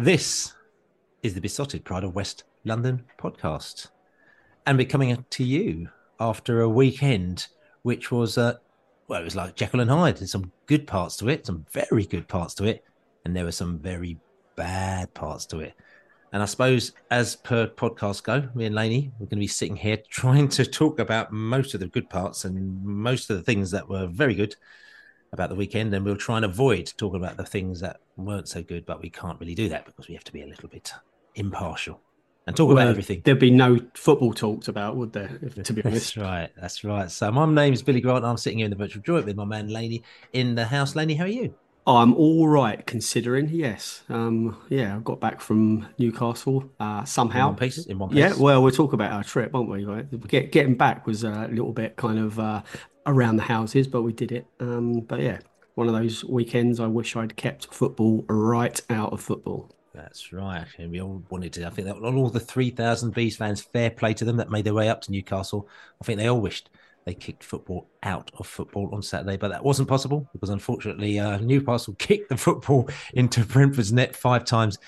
This is the Beesotted Pride of West London podcast. And we're coming to you after a weekend which was, uh, well, it was like Jekyll and Hyde. There's some good parts to it, some very good parts to it, and there were some very bad parts to it. And I suppose, as per podcast go, me and Laney, we're going to be sitting here trying to talk about most of the good parts and most of the things that were very good about the weekend, and we'll try and avoid talking about the things that weren't so good. But we can't really do that because we have to be a little bit impartial and talk Well, about everything. There'd be no football talked about, would there? If, to be That's honest, right. That's right. So my name's Billy Grant. I'm sitting here in the virtual joint with my man Laney in the house. Laney, how are you? I'm all right considering. Yes, um, yeah, I got back from Newcastle uh, In somehow. one piece. In one piece. Yeah, well, we'll talk about our trip, won't we? Right? Get, getting back was a little bit kind of uh, around the houses, but we did it. Um, but yeah, one of those weekends I wish I'd kept football right out of football. That's right. And we all wanted to. I think that all the 3,000 Bees fans, fair play to them that made their way up to Newcastle. I think they all wished they kicked football out of football on Saturday, but that wasn't possible because unfortunately uh, Newcastle kicked the football into Brentford's net five times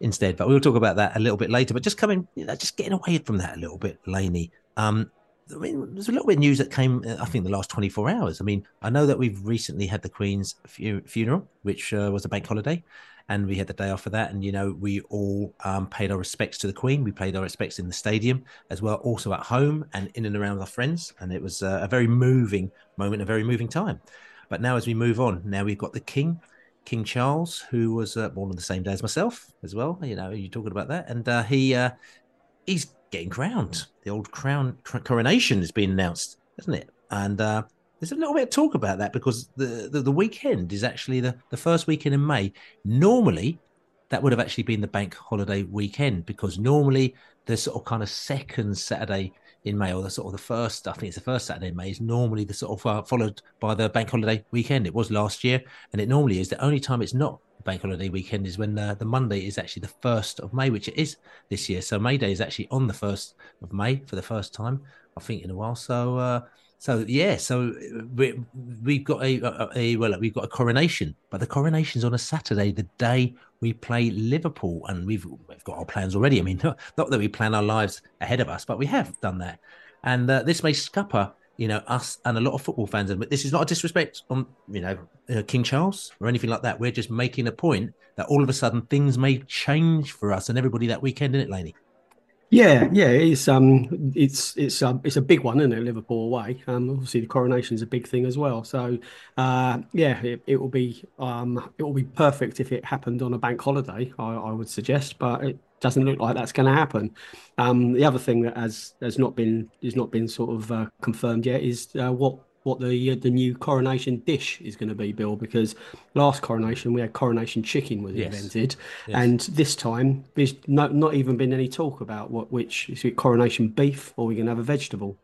instead. But we'll talk about that a little bit later. But just coming, you know, just getting away from that a little bit, Laney. Um, I mean, there's a little bit of news that came, uh, I think, the last 24 hours. I mean, I know that we've recently had the Queen's fu- funeral, which uh, was a bank holiday, and we had the day off of that. And, you know, we all um, paid our respects to the Queen. We paid our respects in the stadium as well, also at home and in and around with our friends. And it was uh, a very moving moment, a very moving time. But now, as we move on, now we've got the King. King Charles, who was uh, born on the same day as myself, as well. You know, you're talking about that, and uh, he uh, he's getting crowned. The old crown cr- coronation has been announced, hasn't it? And uh, there's a little bit of talk about that because the, the, the weekend is actually the, the first weekend in May. Normally, that would have actually been the bank holiday weekend because normally the sort of kind of second Saturday in May or the sort of the first, I think it's the first Saturday in May is normally the sort of uh, followed by the bank holiday weekend. It was last year and it normally is. The only time it's not bank holiday weekend is when uh, the Monday is actually the first of May, which it is this year. So May Day is actually on the first of May for the first time, I think, in a while. So, uh, so yeah, so we, we've got a, a, a well, we've got a coronation, but the coronation's on a Saturday, the day we play Liverpool, and we've we've got our plans already. I mean, not, not that we plan our lives ahead of us, but we have done that, and uh, this may scupper you know us and a lot of football fans. And but this is not a disrespect on you know uh, King Charles or anything like that. We're just making a point that all of a sudden things may change for us and everybody that weekend, isn't it, Laney? Yeah, yeah, it's um, it's it's um, it's a big one, isn't it? Liverpool away. Um, obviously the coronation is a big thing as well. So, uh, yeah, it, it will be um, it will be perfect if it happened on a bank holiday. I, I would suggest, but it doesn't look like that's going to happen. Um, the other thing that has has not been has not been sort of uh, confirmed yet is uh, what what the uh, the new coronation dish is going to be, Bill. Because last coronation we had coronation chicken was Yes. invented, Yes. and this time there's no, not even been any talk about what which is it coronation beef or we're going to have a vegetable.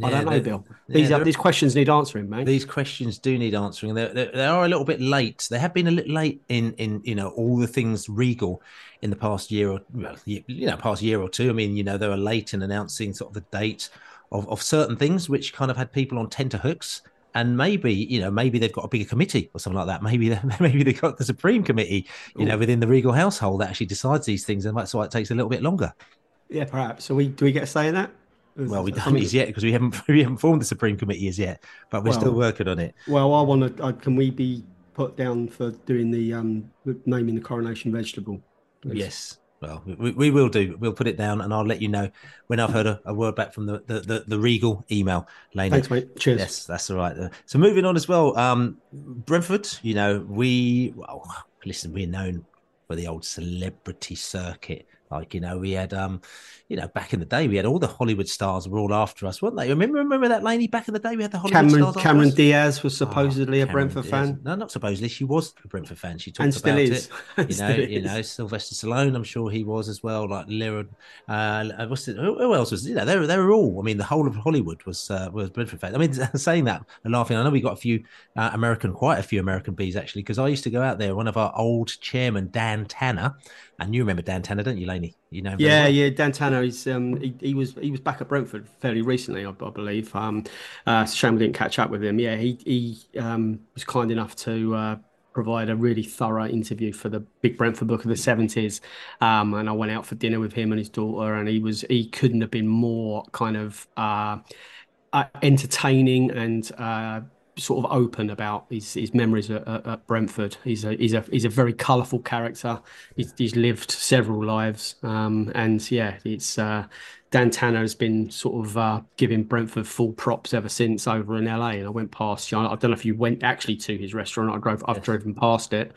I don't know, Bill. These yeah, are, these questions need answering, mate. These questions do need answering. They're, they're, they are a little bit late. They have been a little late in in you know all the things Regal in the past year or well, you know past year or two. I mean, you know, they were late in announcing sort of the date of, of certain things, which kind of had people on tenterhooks. And maybe you know, maybe they've got a bigger committee or something like that. Maybe maybe they've got the supreme committee, you Ooh. know, within the Regal household that actually decides these things, and that's why it takes a little bit longer. Yeah, perhaps. So we do we get a say in that? Well, we don't as yet because we haven't we haven't formed the Supreme Committee as yet, but we're well, still working on it. Well, I want to. Uh, can we be put down for doing the um naming the coronation vegetable? Please? Yes. Well, we, we will do. We'll put it down, and I'll let you know when I've heard a, a word back from the, the, the, the Regal email. Lane. Thanks, mate. Cheers. Yes, that's all right. So moving on as well. Um, Brentford. You know, we well, listen. We're known for the old celebrity circuit. Like you know, we had um, you know, back in the day, we had all the Hollywood stars were all after us, weren't they? Remember, remember that lady back in the day? We had the Hollywood Cameron, stars. Cameron Diaz was oh, supposedly oh, a Brentford Diaz. fan. No, not supposedly. She was a Brentford fan. She talked and about is. it. You know, you know, Sylvester Stallone. I'm sure he was as well. Like Lyra. Uh, what's it, who, who, else was? You know, they were they were all. I mean, the whole of Hollywood was uh, was Brentford fans. I mean, saying that and laughing. I know we got a few uh, American, quite a few American bees actually, because I used to go out there. One of our old chairman, Dan Tana, and you remember Dan Tana, don't you, Laney? You know. Yeah, well. yeah. Dan Tana. He's um, he, he was he was back at Brentford fairly recently, I, I believe. Um, uh, shame we didn't catch up with him. Yeah, he he um, was kind enough to uh, provide a really thorough interview for the Big Brentford Book of the seventies. Um, and I went out for dinner with him and his daughter, and he was he couldn't have been more kind of uh, uh entertaining and uh, sort of open about his, his memories at, at, Brentford. He's a he's a he's a very colourful character. He's, he's lived several lives, um, and yeah, it's uh, Dan Tana has been sort of uh, giving Brentford full props ever since over in LA. And I went past. You know, I don't know if you went actually to his restaurant. I drove. I've driven past it,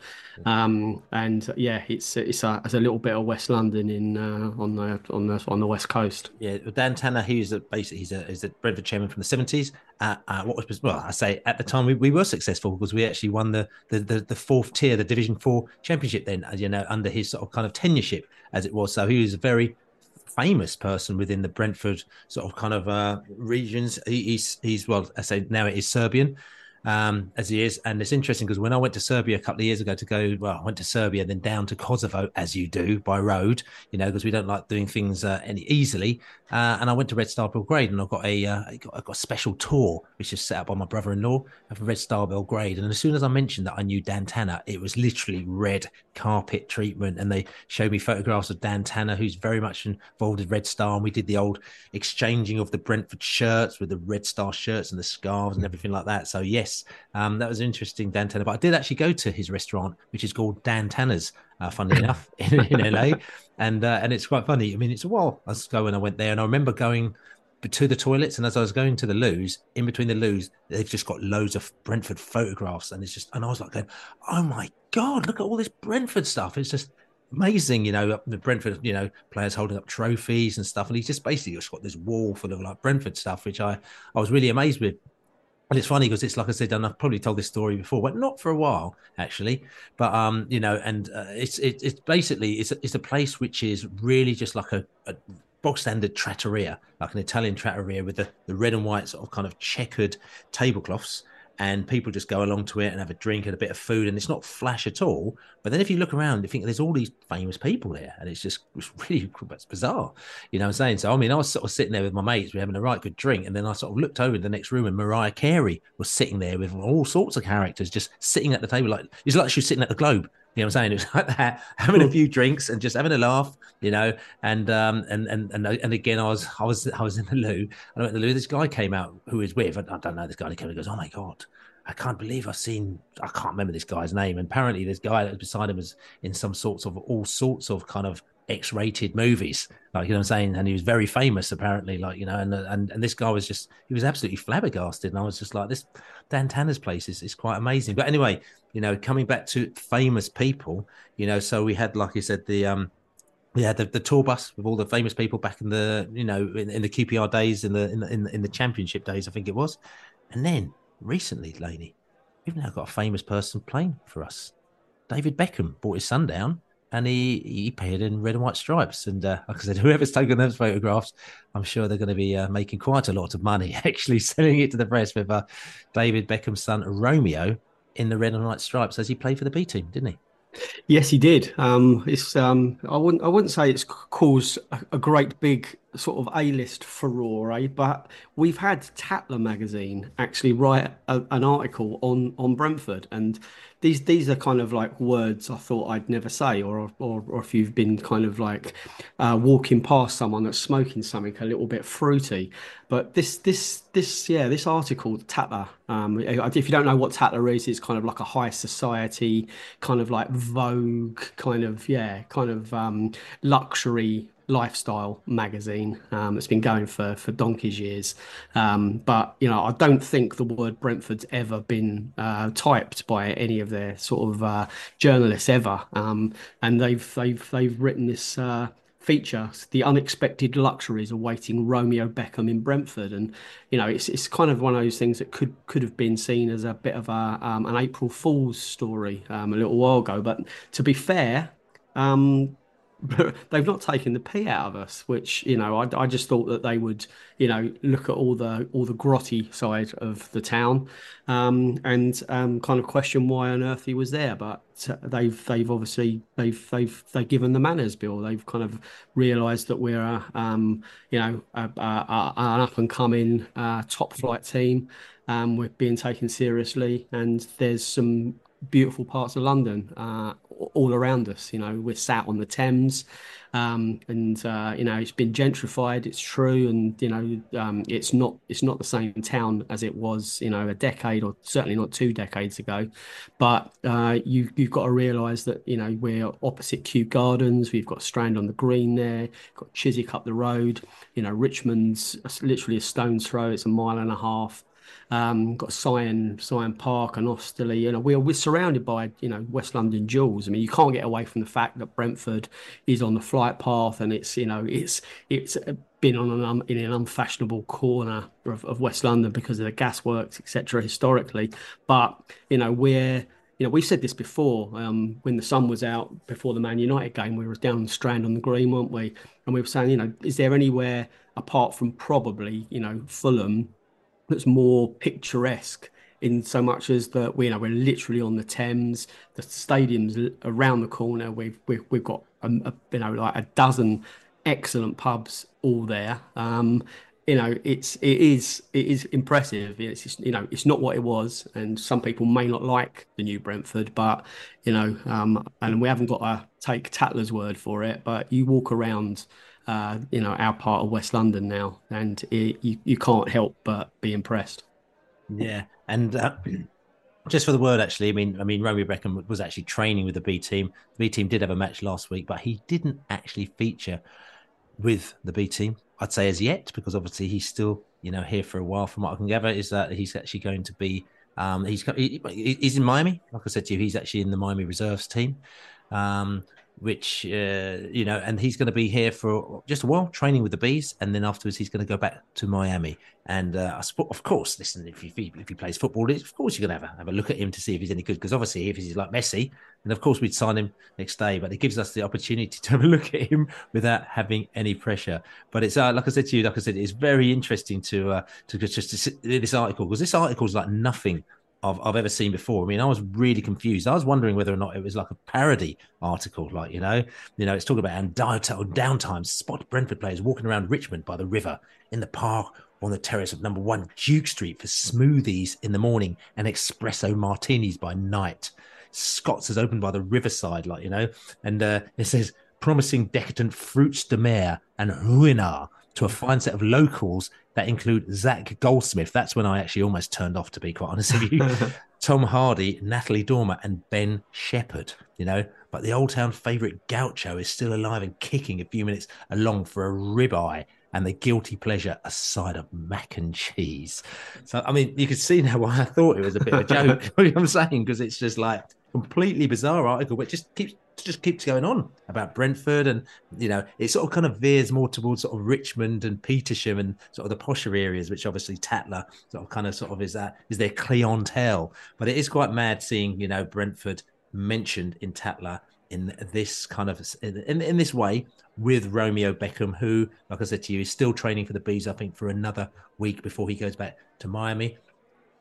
um, and yeah, it's it's a, it's a little bit of West London in uh, on the on the on the west coast. Yeah, Dan Tana. He's a basically he's a he's a Brentford chairman from the seventies. Uh, uh, what was well, I say at the time we, we were successful because we actually won the, the the, the fourth tier, the Division Four championship. Then, you know, under his sort of kind of tenureship as it was. So he was a very famous person within the Brentford sort of kind of uh, regions. He, he's he's well, I say now it is Serbian, um, as he is. And it's interesting because when I went to Serbia a couple of years ago to go, well, I went to Serbia, then down to Kosovo, as you do by road, you know, because we don't like doing things uh, any easily. Uh, and I went to Red Star Belgrade and I got a, uh, I, got, I got a special tour, which is set up by my brother in law of Red Star Belgrade. And as soon as I mentioned that I knew Dan Tana, it was literally red carpet treatment. And they showed me photographs of Dan Tana, who's very much involved with Red Star. And we did the old exchanging of the Brentford shirts with the Red Star shirts and the scarves and everything like that. So, yes, um, that was interesting, Dan Tana. But I did actually go to his restaurant, which is called Dan Tana's, uh, funnily enough, in, in LA. And uh, and it's quite funny. I mean, it's a while ago when I went there, and I remember going to the toilets. And as I was going to the loos, in between the loos, they've just got loads of Brentford photographs. And it's just, and I was like, going, oh my God, look at all this Brentford stuff. It's just amazing, you know, the Brentford, you know, players holding up trophies and stuff. And he's just basically just got this wall full of like Brentford stuff, which I, I was really amazed with. And it's funny because it's like I said, and I've probably told this story before, but not for a while actually. But um, you know, and uh, it's it, it's basically it's it's a place which is really just like a, a bog standard trattoria, like an Italian trattoria with the, the red and white sort of kind of checkered tablecloths and people just go along to it and have a drink and a bit of food and it's not flash at all. But then if you look around you think there's all these famous people there and it's just it's really it's bizarre. You know what i'm saying? So i mean i was sort of sitting there with my mates we're having a right good drink and then i sort of looked over in the next room and mariah carey was sitting there with all sorts of characters just sitting at the table like it's like she was sitting at the globe you know what I'm saying? It was like that, having a few drinks and just having a laugh, you know. And um and and and, and again, I was I was I was in the loo. I went to the loo. This guy came out who is with. I, I don't know this guy. He came and goes, "Oh my god, I can't believe I've seen. I can't remember this guy's name. And apparently, this guy that was beside him was in some sorts of all sorts of kind of X-rated movies, like you know what I'm saying. And he was very famous, apparently. Like you know, and and and this guy was just he was absolutely flabbergasted. And I was just like, this Dan Tana's place is, is quite amazing. But anyway, you know, coming back to famous people, you know, so we had, like I said, the um, Yeah, the, the tour bus with all the famous people back in the, you know, in, in the QPR days, in the, in the in the in the championship days, I think it was, and then recently, Laney, we've now got a famous person playing for us. David Beckham brought his son down and he he appeared in red and white stripes. And uh, like I said, whoever's taken those photographs, I'm sure they're going to be uh, making quite a lot of money actually selling it to the press with uh, David Beckham's son Romeo in the red and white stripes as he played for the B team, didn't he? Yes, he did. Um, it's um, I wouldn't I wouldn't say it's caused a, a great big sort of A-list furore, but we've had Tatler magazine actually write a, an article on on Brentford, and these these are kind of like words I thought I'd never say, or or, or if you've been kind of like uh, walking past someone that's smoking something a little bit fruity. But this this this yeah this article Tatler, um, if you don't know what Tatler is, it's kind of like a high society kind of like Vogue kind of yeah kind of um, luxury lifestyle magazine um, that's been going for for donkey's years. Um, but you know, I don't think the word Brentford's ever been uh, typed by any of their sort of uh, journalists ever. Um, and they've they've they've written this. Uh, feature the unexpected luxuries awaiting Romeo Beckham in Brentford and you know it's it's kind of one of those things that could could have been seen as a bit of a um, an April Fool's story um, a little while ago but to be fair um, they've not taken the pee out of us, which you know I, I just thought that they would you know look at all the all the grotty side of the town um, and um, kind of question why on earth he was there. But they've they've obviously they've they've they've given the manners bill. They've kind of realised that we're a um, you know a, a, a, an up and coming uh, top flight team. Um, we're being taken seriously, and there's some beautiful parts of London uh, all around us. You know, we're sat on the Thames, um, and uh, you know it's been gentrified. It's true, and you know um, it's not it's not the same town as it was you know a decade or certainly not two decades ago. But uh, you you've got to realise that you know we're opposite Kew Gardens. We've got Strand on the Green there. Got Chiswick up the road. You know Richmond's literally a stone's throw. It's a mile and a half. Um, got Syon, Syon Park and Osterley. You know, we're, we're surrounded by, you know, West London jewels. I mean, you can't get away from the fact that Brentford is on the flight path and it's, you know, it's, it's been on an, um, in an unfashionable corner of, of West London because of the gasworks, etc. historically. But, you know, we're, you know, we've said this before. Um, when the sun was out before the Man United game, we were down the Strand on the Green, weren't we? And we were saying, you know, is there anywhere apart from probably, you know, Fulham that's more picturesque in so much as that we you know we're literally on the Thames, the stadium's around the corner. We've we've, we've got a, a, you know like a dozen excellent pubs all there. Um, you know, it's it is it is impressive. It's just, you know, it's not what it was, and some people may not like the new Brentford, but you know, um, and we haven't got to take Tatler's word for it. But you walk around uh, you know, our part of West London now, and it, you you can't help but be impressed. Yeah, and uh, just for the word, actually, I mean, I mean, Romeo Beckham was actually training with the B team. The B team did have a match last week, but he didn't actually feature with the B team. I'd say as yet, because obviously he's still, you know, here for a while. From what I can gather, is that he's actually going to be, um, he's he, he's in Miami. Like I said to you, he's actually in the Miami reserves team. Um, which uh, you know, and he's going to be here for just a while, training with the bees, and then afterwards he's going to go back to Miami. And uh, of course, listen, if he if he plays football, of course you're going to have a, have a look at him to see if he's any good. Because obviously, if he's like Messi, then of course we'd sign him next day. But it gives us the opportunity to have a look at him without having any pressure. But it's uh, like I said to you, like I said, it's very interesting to uh, to just to see this article because this article is like nothing I've, I've ever seen before. I mean, I was really confused. I was wondering whether or not it was like a parody article, like you know, you know, it's talking about and downtime. Spot Brentford players walking around Richmond by the river in the park on the terrace of number one Duke Street for smoothies in the morning and espresso martinis by night. Scott's is opened by the riverside, like you know, and uh, it says promising decadent fruits de mer and ruinart to a fine set of locals that include Zac Goldsmith. That's when I actually almost turned off, to be quite honest with you. Tom Hardy, Natalie Dormer, and Ben Shephard, you know. But the Old Town favourite Gaucho is still alive and kicking a few minutes along for a ribeye and the guilty pleasure, a side of mac and cheese. So, I mean, you can see now why I thought it was a bit of a joke. you know what I'm saying? Because it's just like completely bizarre article, but just keeps just keeps going on about Brentford, and you know it sort of kind of veers more towards sort of Richmond and Petersham and sort of the posher areas, which obviously Tatler sort of kind of sort of is that is their clientele. But it is quite mad seeing you know Brentford mentioned in Tatler in this kind of in, in this way with Romeo Beckham, who, like I said to you, is still training for the bees. I think for another week before he goes back to Miami.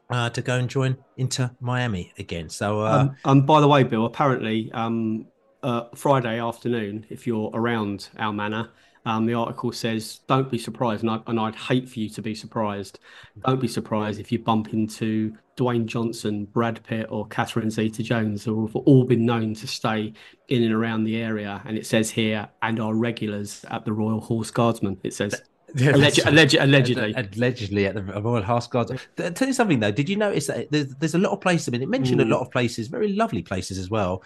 Uh, to go and join Inter Miami again. So, uh, um, um, by the way, Bill, apparently, um, uh, Friday afternoon, if you're around our manor, um, the article says, "Don't be surprised," and, I, and I'd hate for you to be surprised. Don't be surprised if you bump into Dwayne Johnson, Brad Pitt, or Catherine Zeta-Jones, who have all been known to stay in and around the area. And it says here, and are regulars at the Royal Horse Guardsman. It says. Alleged, allegedly, allegedly at the Royal Horse Guards. Tell you something though. Did you notice that there's, there's a lot of places? I mean, it mentioned mm. a lot of places, very lovely places as well.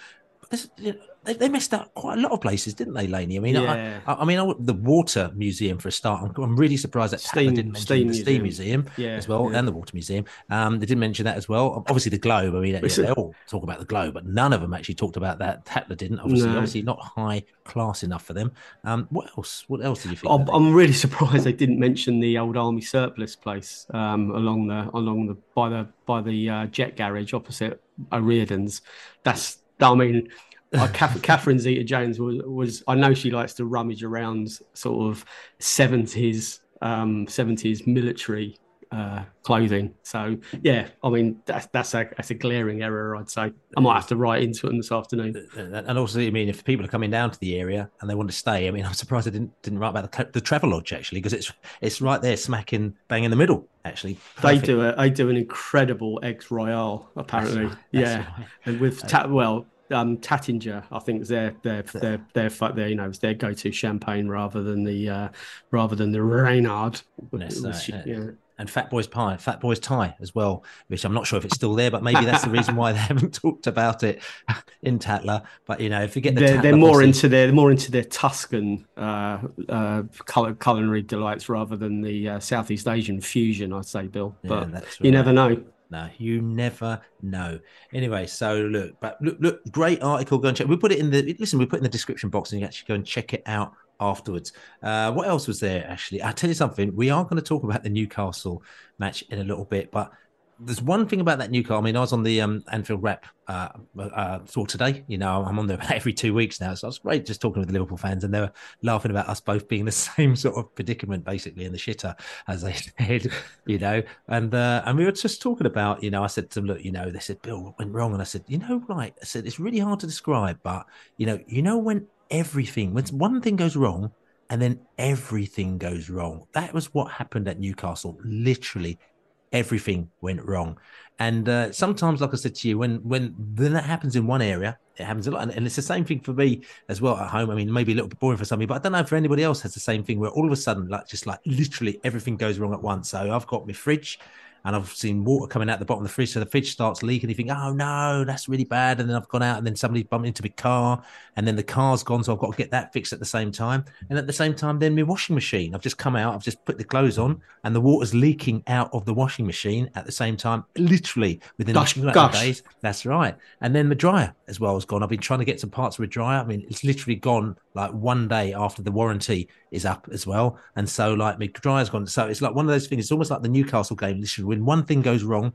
But you know, they, they, messed up quite a lot of places, didn't they, Laney? I mean, yeah. I, I, mean, I, the water museum for a start. I'm, I'm really surprised that Steam, didn't mention Steam the Steam Museum, museum yeah, as well, yeah. and the Water Museum. Um, they didn't mention that as well. Obviously, the Globe. I mean, yeah, they all talk about the Globe, but none of them actually talked about that. Tatler didn't. Obviously, no. obviously not high class enough for them. Um, what else? What else did you think? I'm, I'm really surprised they didn't mention the old Army surplus place um, along the along the by the by the uh, jet garage opposite O'Riordan's. That's I mean uh, Catherine Zeta Jones was, was, I know she likes to rummage around sort of 70s, um, 70s military uh, clothing. So yeah, I mean that's that's a that's a glaring error. I'd say I might have to write into it this afternoon. And also, I mean, if people are coming down to the area and they want to stay, I mean, I'm surprised I didn't didn't write about the, the travel lodge actually because it's it's right there, smacking bang in the middle. Actually, Perfect. they do a they do an incredible eggs royale apparently. Right, yeah, right. and with ta- well um, Taittinger, I think their their their their their you know their go to champagne rather than the uh, rather than the Reynard. Yes, uh, yeah. And Fat Boy's Pie, Fat Boy's Thai as well, which I'm not sure if it's still there, but maybe that's the reason why they haven't talked about it in Tatler. But you know, if you get the they're, they're more into their more into their Tuscan uh, uh, culinary delights rather than the uh, Southeast Asian fusion, I'd say, Bill. But yeah, right. you never know. No, you never know. Anyway, so look, but look, look, great article. Go and check. We put it in the listen. We put it in the description box, and you actually go and check it out afterwards. Uh, what else was there? Actually, I'll tell you something. We are going to talk about the Newcastle match in a little bit, but there's one thing about that Newcastle. I mean, I was on the um, Anfield Wrap uh, uh, tour today. You know, I'm on there every two weeks now, so I was great just talking with the Liverpool fans, and they were laughing about us both being the same sort of predicament, basically, in the shitter, as they said. You know, and uh, and we were just talking about. You know, I said to them, look, you know, they said Bill what went wrong, and I said, you know, right. I said it's really hard to describe, but you know, you know when everything when one thing goes wrong and then everything goes wrong. That was what happened at Newcastle. Literally everything went wrong. And uh, sometimes, like I said to you, when when then that happens in one area, it happens a lot, and, and, it's the same thing for me as well at home. I mean, maybe a little bit boring for some people, but I don't know if anybody else has the same thing where all of a sudden, like just like literally everything goes wrong at once. So I've got my fridge and I've seen water coming out the bottom of the fridge. So the fridge starts leaking. You think, oh no, that's really bad. And then I've gone out and then somebody bumped into my car and then the car's gone. So I've got to get that fixed at the same time. And at the same time, then my washing machine. I've just come out, I've just put the clothes on and the water's leaking out of the washing machine at the same time, literally within gosh, a few days. That's right. And then the dryer as well has gone. I've been trying to get some parts of a dryer. I mean, it's literally gone like one day after the warranty is up as well. And so like my dryer's gone. So it's like one of those things. It's almost like the Newcastle game. Literally, when one thing goes wrong,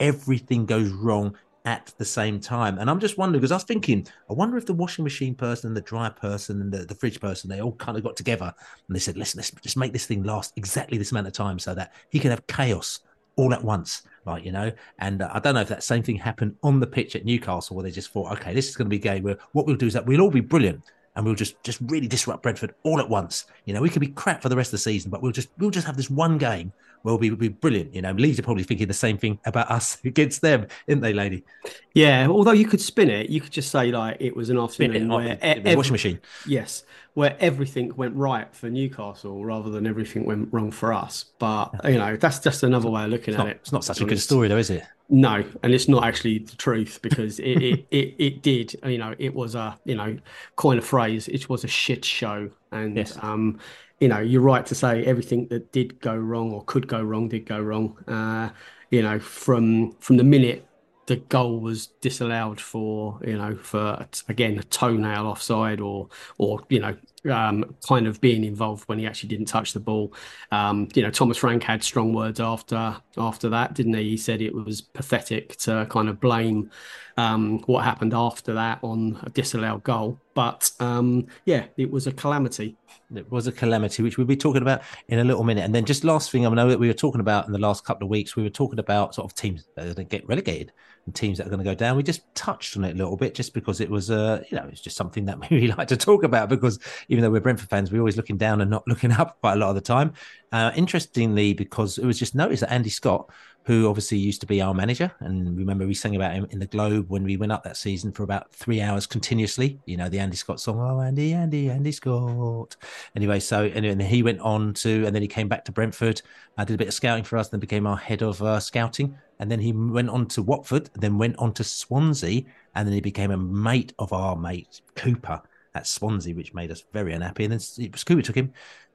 everything goes wrong at the same time. And I'm just wondering because I was thinking, I wonder if the washing machine person and the dryer person and the, the fridge person, they all kind of got together and they said, listen, let's just make this thing last exactly this amount of time so that he can have chaos all at once, like you know. And uh, I don't know if that same thing happened on the pitch at Newcastle, where they just thought, okay, this is going to be game where what we'll do is that we'll all be brilliant, and we'll just just really disrupt Brentford all at once. You know, we could be crap for the rest of the season, but we'll just we'll just have this one game where we'll be, we'll be brilliant. You know, Leeds are probably thinking the same thing about us against them, isn't they, lady? Yeah. Although you could spin it, you could just say like it was an afternoon it, where every, washing machine. Yes, where everything went right for Newcastle rather than everything went wrong for us. But you know, that's just another way of looking it's at not, it. It's not such a good story, though, is it? No, and it's not actually the truth because it, it, it, it, did, you know, it was a, you know, coin a phrase, it was a shit show. And, yes. um, you know, you're right to say everything that did go wrong or could go wrong did go wrong. Uh, you know, from from the minute the goal was disallowed for, you know, for again a toenail offside or or you know um, kind of being involved when he actually didn't touch the ball. Um, you know, Thomas Frank had strong words after after that, didn't he? He said it was pathetic to kind of blame um, what happened after that on a disallowed goal. But um, yeah, it was a calamity. It was a calamity, which we'll be talking about in a little minute. And then just last thing, I know that we were talking about in the last couple of weeks, we were talking about sort of teams that get relegated and teams that are going to go down. We just touched on it a little bit, just because it was, uh, you know, it's just something that we like to talk about. Because even though we're Brentford fans, we're always looking down and not looking up quite a lot of the time. Uh, interestingly, because it was just noticed that Andy Scott who obviously used to be our manager. And remember, we sang about him in the Globe when we went up that season for about three hours continuously. You know, the Andy Scott song, Oh, Andy, Andy, Andy Scott. Anyway, so and, and he went on to, and then he came back to Brentford, uh, did a bit of scouting for us, then became our head of uh, scouting. And then he went on to Watford, then went on to Swansea, and then he became a mate of our mate Cooper at Swansea, which made us very unhappy. And then Cooper took him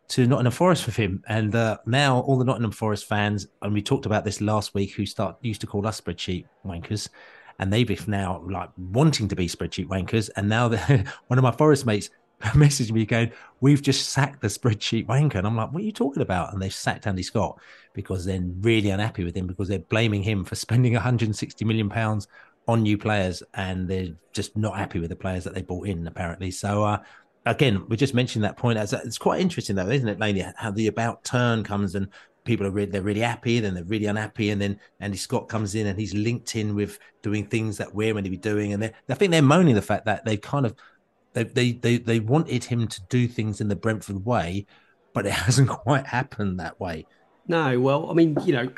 to Nottingham Forest with him. And uh, now all the Nottingham Forest fans, and we talked about this last week, who start used to call us spreadsheet wankers, and they've now like wanting to be spreadsheet wankers. And now one of my Forest mates messaged me going, "We've just sacked the spreadsheet wanker," and I'm like, "What are you talking about?" And they've sacked Andy Scott because they're really unhappy with him because they're blaming him for spending 160 million pounds on new players, and they're just not happy with the players that they bought in apparently. So uh, again, we just mentioned that point. It's quite interesting, though, isn't it, Laney? How the about turn comes and people are really, they're really happy, then they're really unhappy, and then Andy Scott comes in and he's linked in with doing things that we're meant to be doing, and I think they're moaning the fact that they kind of they, they they they wanted him to do things in the Brentford way, but it hasn't quite happened that way. No, well, I mean, you know,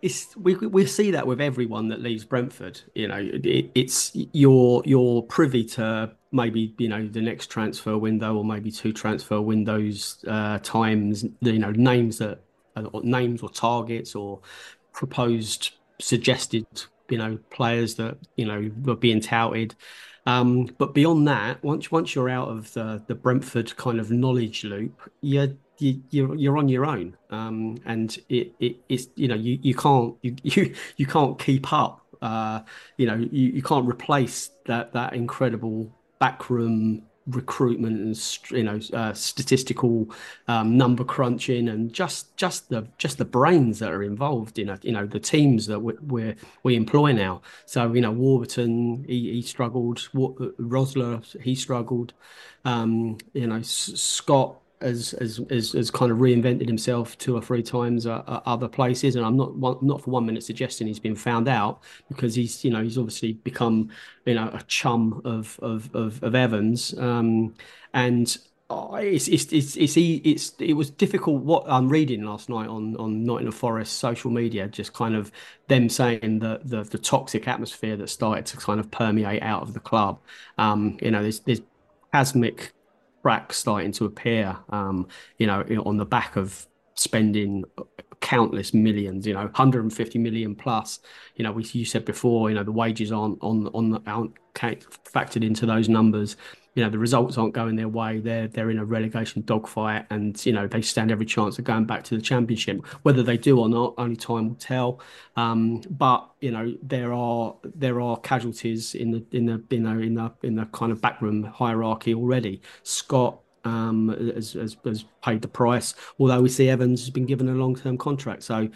it's we we see that with everyone that leaves Brentford. You know, it, it's you're you're privy to maybe you know the next transfer window or maybe two transfer windows uh, times. You know, names that or names or targets or proposed suggested you know players that you know were being touted. Um, but beyond that, once once you're out of the the Brentford kind of knowledge loop, you're you, you're you're on your own, um, and it, it it's you know you you can't you you, you can't keep up. Uh, you know you, you can't replace that that incredible backroom recruitment and you know uh, statistical um, number crunching and just just the just the brains that are involved in you know the teams that we we we employ now. So you know Warburton he, he struggled Rosler he struggled. Um, you know S- Scott has, has, has, has, kind of reinvented himself two or three times at, at other places. And I'm not one, not for one minute suggesting he's been found out because he's you know he's obviously become you know a chum of of of, of Evans. Um, and it's, it's it's it's it's it was difficult what I'm reading last night on on Nottingham Forest social media just kind of them saying that the the toxic atmosphere that started to kind of permeate out of the club um you know there's there's cosmic cracks starting to appear, um, you know, on the back of spending countless millions, you know, 150 million plus. You know, we you said before, you know, the wages aren't on on the aren't factored into those numbers you know the results aren't going their way. They're they're in a relegation dogfight and you know they stand every chance of going back to the championship. Whether they do or not only time will tell. Um, but you know there are there are casualties in the in the you know in the in the kind of backroom hierarchy already. Scott um, has, has, has paid the price although we see evans has been given a long-term contract. So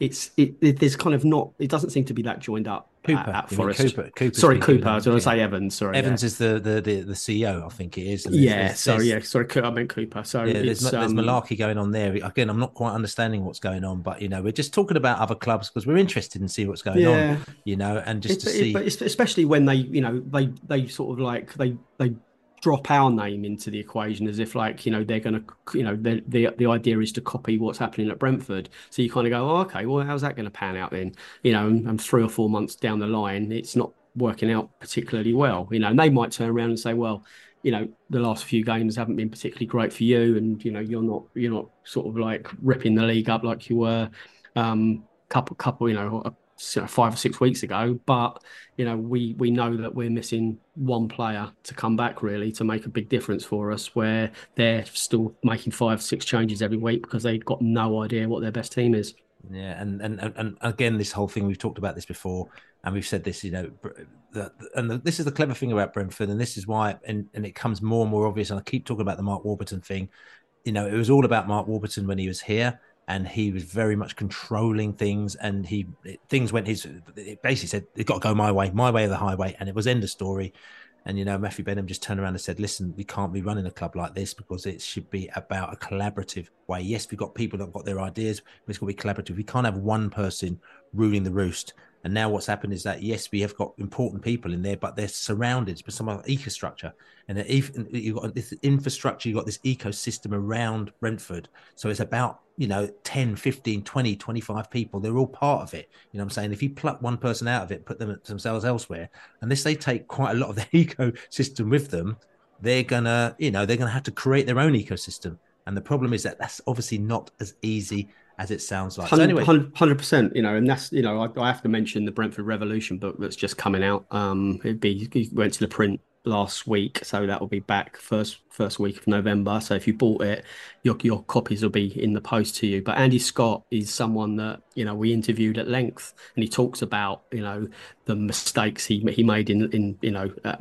it's it, it, there's kind of not it doesn't seem to be that joined up Cooper, at, at Forest. Cooper, Cooper's sorry, Cooper. I was going to say Evans. Sorry, Evans yeah. is the, the, the the CEO. I think it is. yeah. There's, sorry. Yeah. Sorry. I meant Cooper. So yeah, there's, there's um, malarkey going on there. Again, I'm not quite understanding what's going on, but you know, we're just talking about other clubs because we're interested in see what's going yeah. on. You know, and just it, to see, but especially when they, you know, they they sort of like they they drop our name into the equation as if like you know they're going to you know the, the the idea is to copy what's happening at Brentford. So you kind of go oh, okay well how's that going to pan out then? You know and, and, three or four months down the line it's not working out particularly well you know and they might turn around and say well you know the last few games haven't been particularly great for you and you know you're not you're not sort of like ripping the league up like you were um couple couple you know five or six weeks ago. But you know, we we know that we're missing one player to come back really to make a big difference for us. Where they're still making five six changes every week because they've got no idea what their best team is. Yeah, and, and and again, this whole thing we've talked about this before, and we've said this, you know, the, and the, this is the clever thing about Brentford, and this is why, and, and it comes more and more obvious. And I keep talking about the Mark Warburton thing. You know, it was all about Mark Warburton when he was here, and he was very much controlling things, and he things went his. It basically said it got to go my way, my way of the highway, and it was end of story. And you know, Matthew Benham just turned around and said, "Listen, we can't be running a club like this because it should be about a collaborative way. Yes, we've got people that've got their ideas, but it's going to be collaborative. We can't have one person ruling the roost." And now what's happened is that yes, we have got important people in there, but they're surrounded by some other ecostructure. And you've got this infrastructure, you've got this ecosystem around Brentford. So it's about, you know, 10, 15, 20, 25 people. They're all part of it. You know what I'm saying? If you pluck one person out of it, put them themselves elsewhere, unless they take quite a lot of the ecosystem with them, they're gonna, you know, they're gonna have to create their own ecosystem. And the problem is that that's obviously not as easy as it sounds like. So anyway, hundred percent. You know, and that's you know, I, I, have to mention the Brentford Revolution book that's just coming out. Um, it be it went to the print last week, so that will be back first first week of November. So if you bought it, your your copies will be in the post to you. But Andy Scott is someone that you know we interviewed at length, and he talks about you know the mistakes he he made in in you know. Uh,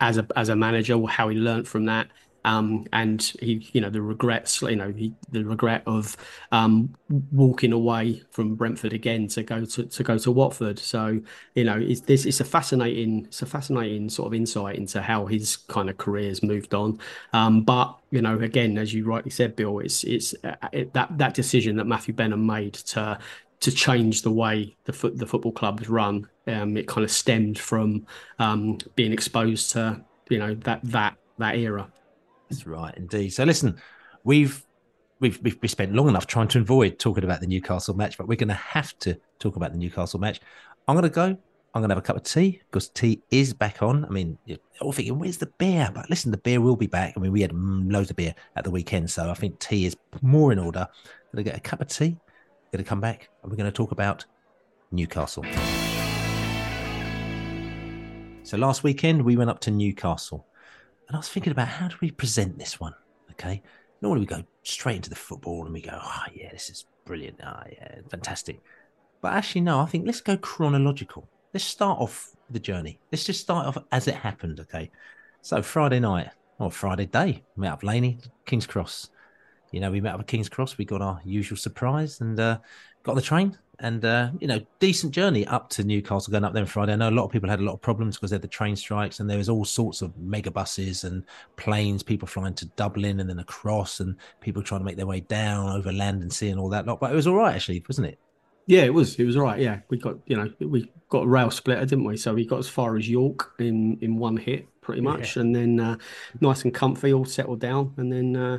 as a as a manager, how he learned from that, um, and he, you know, the regrets, you know, he, the regret of um, walking away from Brentford again to go to, to go to Watford. So, you know, it's this it's a fascinating, it's a fascinating sort of insight into how his kind of career has moved on. Um, but you know, again, as you rightly said, Bill, it's it's uh, it, that that decision that Matthew Benham made to to change the way the foot the football club is run. Um, it kind of stemmed from um, being exposed to you know that that that era. That's right, indeed. So listen, we've we've we've spent long enough trying to avoid talking about the Newcastle match, but we're going to have to talk about the Newcastle match. I'm going to go. I'm going to have a cup of tea because tea is back on. I mean, all thinking, where's the beer? But listen, the beer will be back. I mean, we had mm, loads of beer at the weekend, so I think tea is more in order. I'm going to get a cup of tea. Going to come back, and we're going to talk about Newcastle. So last weekend we went up to Newcastle. And I was thinking about how do we present this one? Okay. Normally we go straight into the football and we go, oh, yeah, this is brilliant. Oh, yeah, fantastic. But actually, no, I think let's go chronological. Let's start off the journey. Let's just start off as it happened. Okay. So Friday night or Friday day, met up Laney, King's Cross. You know, we met up at King's Cross. We got our usual surprise and uh, got the train and uh, you know, decent journey up to Newcastle going up there on Friday. I know a lot of people had a lot of problems because they had the train strikes, and there was all sorts of mega buses and planes, people flying to Dublin and then across, and people trying to make their way down over land and sea and all that lot. But it was all right, actually, wasn't it? Yeah, it was. It was all right. Yeah, we got you know we got a rail splitter, didn't we? So we got as far as York in in one hit, pretty much, yeah. and then uh, nice and comfy, all settled down, and then. Uh,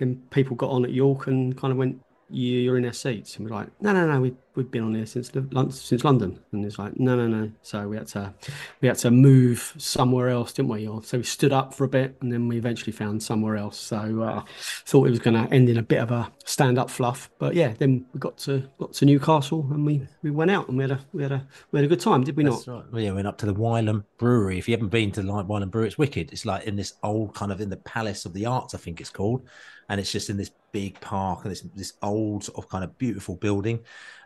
then people got on at York and kind of went you're in our seats. And we're like, no, no, no, we, we've been on here since since London. And it's like, no, no, no. So we had to we had to move somewhere else, didn't we? Or so we stood up for a bit, and then we eventually found somewhere else. So uh, thought it was going to end in a bit of a stand up fluff, but yeah, then we got to got to Newcastle, and we, we went out and we had a we had a we had a good time, did we That's not? Right. Well, yeah, we went up to the Wylam Brewery. If you haven't been to the Wylam Brewery, it's wicked. It's like in this old kind of in the Palace of the Arts, I think it's called and it's just in this big park and this this old sort of kind of beautiful building.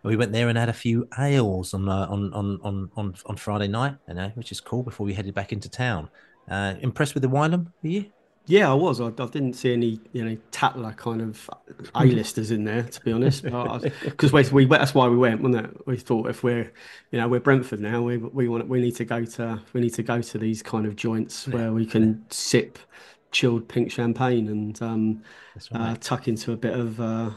We went there and had a few ales on uh, on, on on on on Friday night, you know, which is cool. Before we headed back into town. Uh, impressed with the Wylam? Were you? Yeah, I was. I, I, didn't see any, you know, Tatler kind of A-listers in there, to be honest. Because we, we, that's why we went, wasn't it? We thought if we're, you know, we're Brentford now, we we want we need to go to we need to go to these kind of joints where we can sip chilled pink champagne and um, uh, right. uh, tuck into a bit of uh,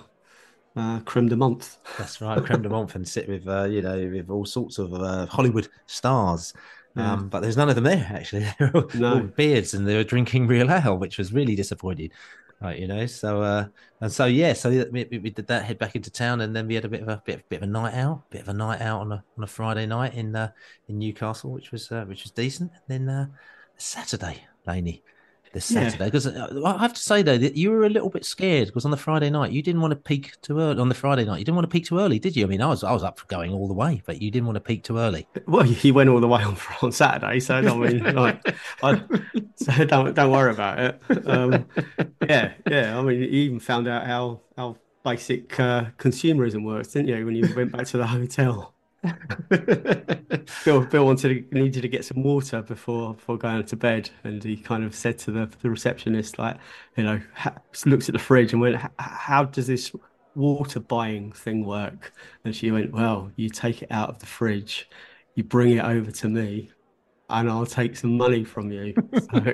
uh, creme de menthe. That's right, creme de menthe, and sit with uh, you know with all sorts of uh, Hollywood stars. Yeah. Um, but there's none of them there actually. They're all, no. all beards, and they were drinking real ale, which was really disappointing. Right, you know. So uh, and so yeah, so we, we, did that. Head back into town, and then we had a bit of a bit, bit of a night out, bit of a night out on a on a Friday night in uh, in Newcastle, which was uh, which was decent. And then uh, Saturday, Laney, this Saturday because yeah. Uh, I have to say though that you were a little bit scared because on the Friday night you didn't want to peak too early. On the Friday night you didn't want to peak too early, did you? I mean, I was I was up for going all the way, but you didn't want to peak too early. Well, he went all the way on on Saturday, so I mean, like, I, so don't don't worry about it. Um, yeah, yeah. I mean, he even found out how how basic uh, consumerism works, didn't you? When you went back to the hotel. Bill, Bill wanted to, needed to get some water before before going to bed, and he kind of said to the, the receptionist, like, you know, ha, looks at the fridge and went, "How does this water buying thing work?" And she went, "Well, you take it out of the fridge, you bring it over to me, and I'll take some money from you." So,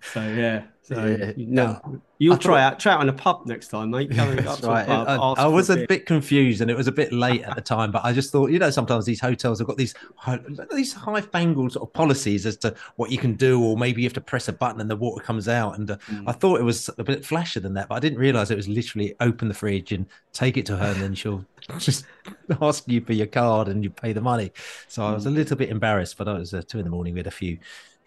so yeah, so Yeah. no, you'll try out try it on a pub next time, mate. That's right. pub, I, I was a beer. bit confused, and it was a bit late at the time. But I just thought, you know, sometimes these hotels have got these these high fangled sort of policies as to what you can do, or maybe you have to press a button and the water comes out. And uh, Mm. I thought it was a bit flashier than that, but I didn't realize it was literally open the fridge and take it to her, and then she'll just ask you for your card and you pay the money. So I was a little bit embarrassed, but it was uh, two in the morning. We had a few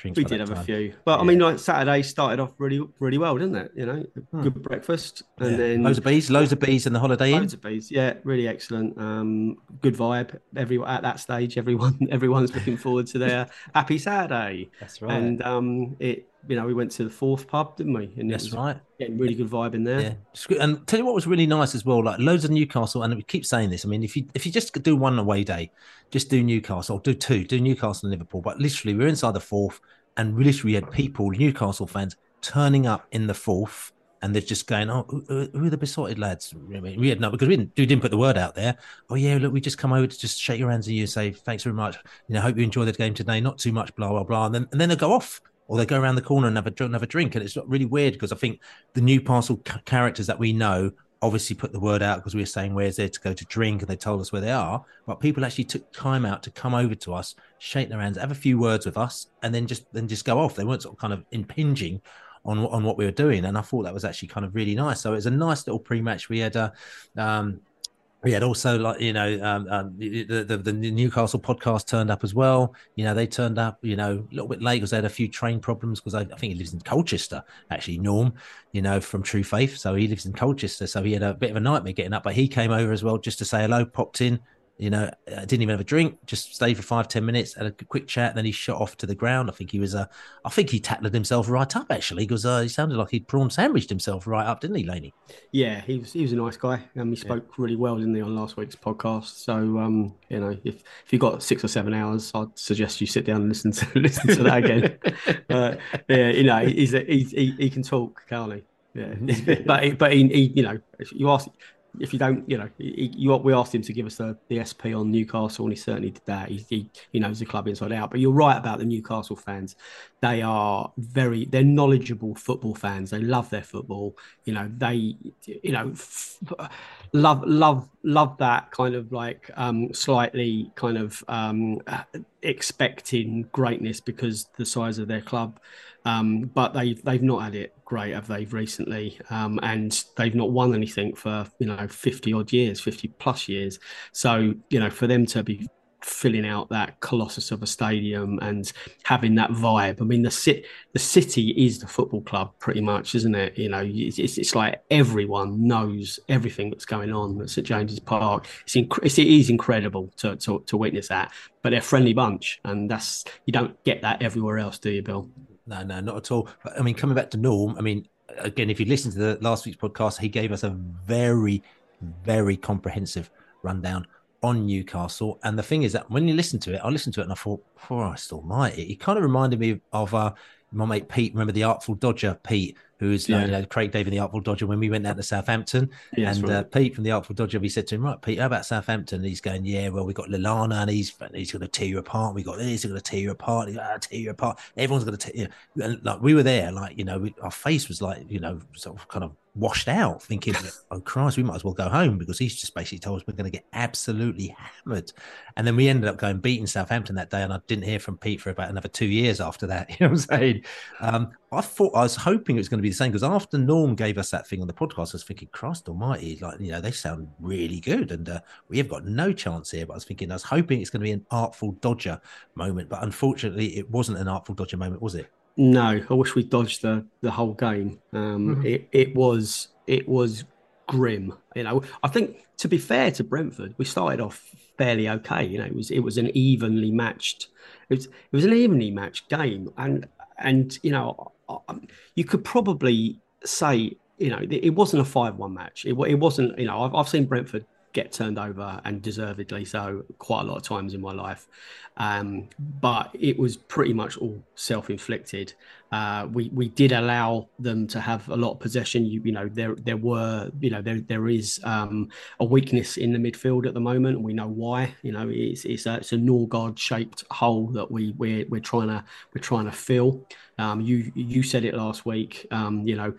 drinks. We did have a few, but I mean, like Saturday started off really, really well, didn't it? You know, good breakfast, and Yeah. then loads of bees, loads of bees in the Holiday Inn. loads of bees. Yeah, really excellent. Um, good vibe. Every at that stage, everyone, everyone's looking forward to their happy Saturday. That's right. And um, it, you know, we went to the fourth pub, didn't we? And That's right. Getting really good vibe in there. Yeah, and tell you what was really nice as well. Like loads of Newcastle, and we keep saying this. I mean, if you if you just do one away day, just do Newcastle, or do two, do Newcastle and Liverpool. But literally, we we're inside the fourth, and we literally had people, Newcastle fans, turning up in the fourth, and they're just going, "Oh, who, who are the Beesotted lads?" I mean, we had no because we didn't, we didn't put the word out there. Oh yeah, look, we just come over to just shake your hands and you say thanks very much. You know, hope you enjoy the game today. Not too much, blah blah blah, and then and then they go off. Or they go around the corner and have a, have a drink, and it's really weird because I think the Newcastle ca- characters that we know obviously put the word out because we were saying where's there to go to drink? And they told us where they are. But people actually took time out to come over to us shake their hands have a few words with us and then just then just go off. They weren't sort of kind of impinging on on what we were doing. And i thought that was actually kind of really nice. So it was a nice little pre-match. We had a um we had also like you know um, um the, the the Newcastle podcast turned up as well. You know they turned up you know a little bit late because they had a few train problems because I, I think he lives in Colchester actually Norm you know from True Faith so he lives in Colchester so he had a bit of a nightmare getting up but he came over as well just to say hello popped in you know I didn't even have a drink just stayed for five ten minutes had a quick chat then he shot off to the ground I think he was uh, I think he tackled himself right up actually because uh, he sounded like he'd prawn sandwiched himself right up didn't he Laney Yeah, he was he was a nice guy. and he spoke really well, didn't he, on last week's podcast? So um, you know, if if you got six or seven hours, I'd suggest you sit down and listen to listen to that again. uh, yeah, you know, he's a, he's, he he can talk, can't he? Yeah, but he, but he, he you know, if you ask if you don't, you know, he, you we asked him to give us the, the SP on Newcastle, and he certainly did that. He, he he knows the club inside out. But you're right about the Newcastle fans; they are very they're knowledgeable football fans. They love their football. You know, they you know f- love love love that kind of like um, slightly kind of um, expecting greatness because the size of their club. Um, but they they've not had it great, have they, recently? Um, and they've not won anything for you know fifty odd years, fifty plus years. So you know, for them to be filling out that colossus of a stadium and having that vibe. I mean, the city, the city is the football club, pretty much, isn't it? You know, it's, it's, it's like everyone knows everything that's going on at St James's Park. It's, inc- it's it is incredible to, to to witness that. But they're a friendly bunch, and that's you don't get that everywhere else, do you, Bill? No, no, not at all. But, I mean, coming back to Norm, I mean, again, if you listen to the last week's podcast, he gave us a very, very comprehensive rundown on Newcastle. And the thing is that when you listen to it, I listened to it and I thought, Christ almighty. He kind of reminded me of uh, my mate Pete. Remember the Artful Dodger, Pete, who's Yeah. like, you know, Craig David, the Artful Dodger, when we went down to Southampton. And right. uh, Pete from the Artful Dodger, we said to him, right, Pete, how about Southampton? And he's going, yeah, well, we got Lallana and he's he's going to tear you apart. We got this, he's going to tear you apart. He's going to tear you apart. Everyone's going to tear you. And like we were there, like, you know, we, our face was like, you know, sort of kind of washed out, thinking, oh, Christ, we might as well go home because he's just basically told us we're going to get absolutely hammered. And then we ended up going beating Southampton that day. And I didn't hear from Pete for about another two years after that. You know what I'm saying? Um, I thought I was hoping it was going to be the same because after Norm gave us that thing on the podcast, I was thinking, Christ Almighty, like you know, they sound really good, and uh, we have got no chance here. But I was thinking, I was hoping it's going to be an artful dodger moment, but unfortunately, it wasn't an artful dodger moment, was it? No, I wish we dodged the the whole game. Um, It it was it was grim. You know, I think to be fair to Brentford, we started off fairly okay. You know, it was it was an evenly matched. It was it was an evenly matched game, and and you know, you could probably say you know, it, it wasn't a five-one match. It, it wasn't. You know, I've, I've seen Brentford get turned over and deservedly so quite a lot of times in my life. Um, but it was pretty much all self-inflicted. Uh, we we did allow them to have a lot of possession. You you know there there were you know there there is um, a weakness in the midfield at the moment. We know why. You know it's it's a, it's a Norgaard shaped hole that we we're, we're trying to we're trying to fill. Um, you you said it last week. Um, you know,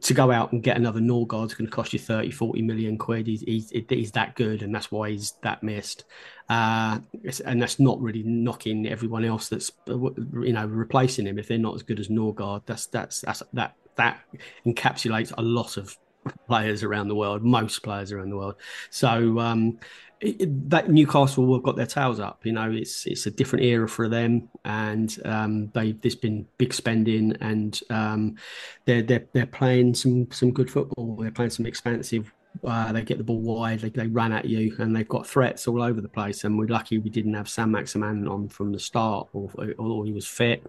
to go out and get another Norgaard is going to cost you 30, 40 million quid. He's, he's, he's that good, and that's why he's that missed. Uh, and that's not really knocking everyone else that's you know replacing him if they're not as good as Norgaard. That's that's that's that that encapsulates a lot of players around the world, most players around the world. So um, it, that Newcastle have got their tails up. You know, it's it's a different era for them, and um, they there's been big spending, and um, they're they're they're playing some some good football. They're playing some expansive. Uh, they get the ball wide, they, they run at you, and they've got threats all over the place. And we're lucky we didn't have Saint-Maximin on from the start, or, or he was fit.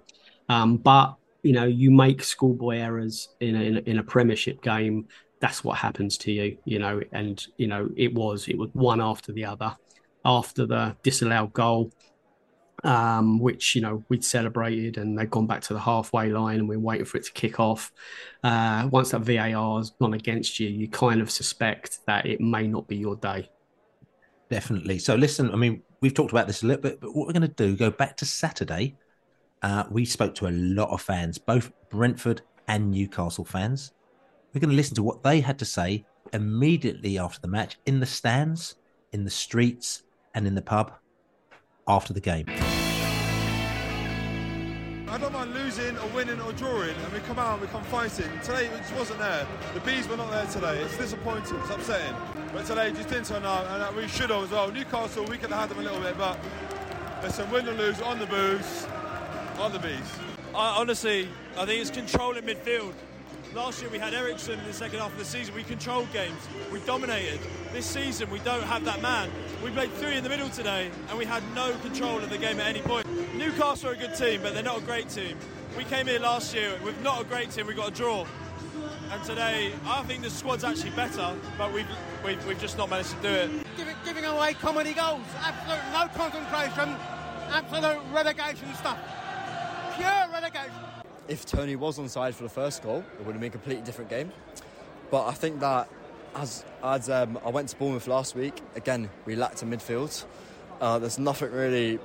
Um, but you know, you make schoolboy errors in a, in a, in a Premiership game that's what happens to you, you know. And you know, it was it was one after the other. After the disallowed goal, um, which you know we'd celebrated, and they'd gone back to the halfway line, and we are waiting for it to kick off. Uh, once that VAR has gone against you, you kind of suspect that it may not be your day. Definitely. So listen, I mean, we've talked about this a little bit, but what we're going to do, go back to Saturday. Uh, we spoke to a lot of fans, both Brentford and Newcastle fans. We're going to listen to what they had to say immediately after the match in the stands, in the streets, and in the pub after the game. I don't mind losing or winning or drawing, and we come out and we come fighting. Today it just wasn't there. The bees were not there today. It's disappointing. It's upsetting. But today just didn't turn out, and we should have as well. Newcastle, we could have had them a little bit, but listen, win or lose, on the booze, on the bees. I, honestly, I think it's controlling midfield. Last year we had Eriksen in the second half of the season. We controlled games. We dominated. This season we don't have that man. We played three in the middle today and we had no control of the game at any point. Newcastle are a good team, but they're not a great team. We came here last year with not a great team. We got a draw. And today, I think the squad's actually better, but we've, we've, we've just not managed to do it. Giving, giving away comedy goals, absolute no concentration, absolute relegation stuff. Pure relegation if Toney was on side for the first goal, it would have been a completely different game. But I think that as as um, I went to Bournemouth last week, again we lacked a midfield. Uh, there's nothing really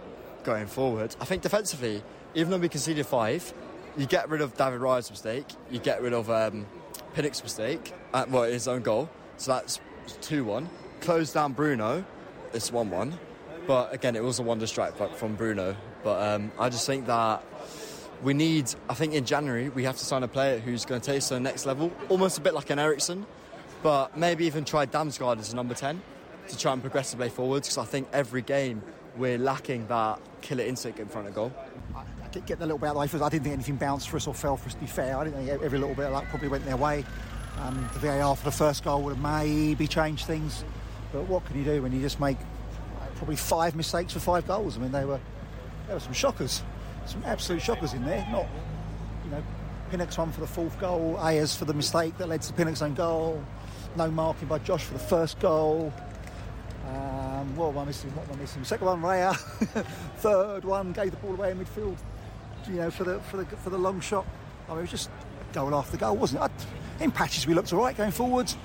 going forward. I think defensively, even though we conceded five, you get rid of David Raya's mistake, you get rid of um, Pinnock's mistake, uh, well his own goal, so that's two one. Close down Bruno, it's one one. But again, it was a wonder strike from Bruno. But um, I just think that we need, I think in January, we have to sign a player who's going to take us to the next level, almost a bit like an Eriksen, but maybe even try Damsgaard as a number 10 to try and progress the play forwards because I think every game we're lacking that killer instinct in front of goal. I, I get the little bit out of the way. I didn't think anything bounced for us or fell for us, to be fair. I didn't think every little bit of that probably went their way. Um, the VAR for the first goal would have maybe changed things, but what can you do when you just make probably five mistakes for five goals? I mean, they were, there were some shockers some absolute shockers in there. Not, you know, Pinnock's one for the fourth goal, Ayers for the mistake that led to Pinnock's own goal, no marking by Josh for the first goal. Um, what am I missing? What am I missing? Second one, Raya. Third one, gave the ball away in midfield. You know, for the for the for the long shot. I mean, it was just goal after the goal, wasn't it? In patches, we looked all right going forwards.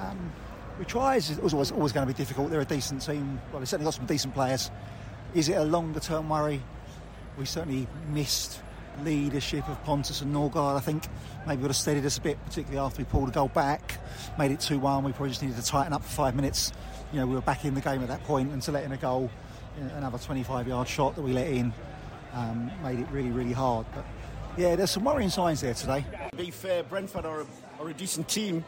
Um, we tried. It was always, always going to be difficult. They're a decent team. Well, they certainly got some decent players. Is it a longer term worry? We certainly missed leadership of Pontus and Norgaard. I think maybe would have steadied us a bit, particularly after we pulled a goal back, made it 2 1. We probably just needed to tighten up for five minutes. You know, we were back in the game at that point, and to let in a goal, another 25 yard shot that we let in, um, made it really, really hard. But yeah, there's some worrying signs there today. To be fair, Brentford are a, are a decent team,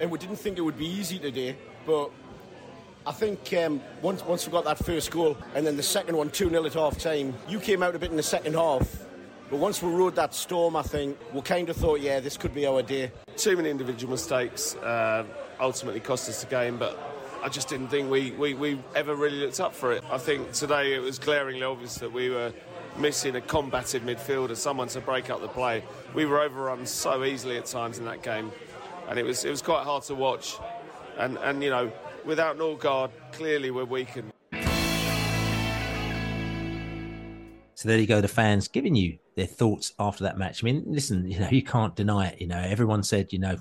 and we didn't think it would be easy today, but I think um, once once we got that first goal and then the second one 2 0 at half time, you came out a bit in the second half. But once we rode that storm, I think we kind of thought, yeah, this could be our day. Too many individual mistakes uh, ultimately cost us the game, but I just didn't think we, we, we ever really looked up for it. I think today it was glaringly obvious that we were missing a combative midfielder, someone to break up the play. We were overrun so easily at times in that game. and it was it was quite hard to watch. And and you know, without Norgaard, clearly we're weakened. So there you go, the fans giving you their thoughts after that match. I mean, listen, you know, you can't deny it. You know, everyone said, you know,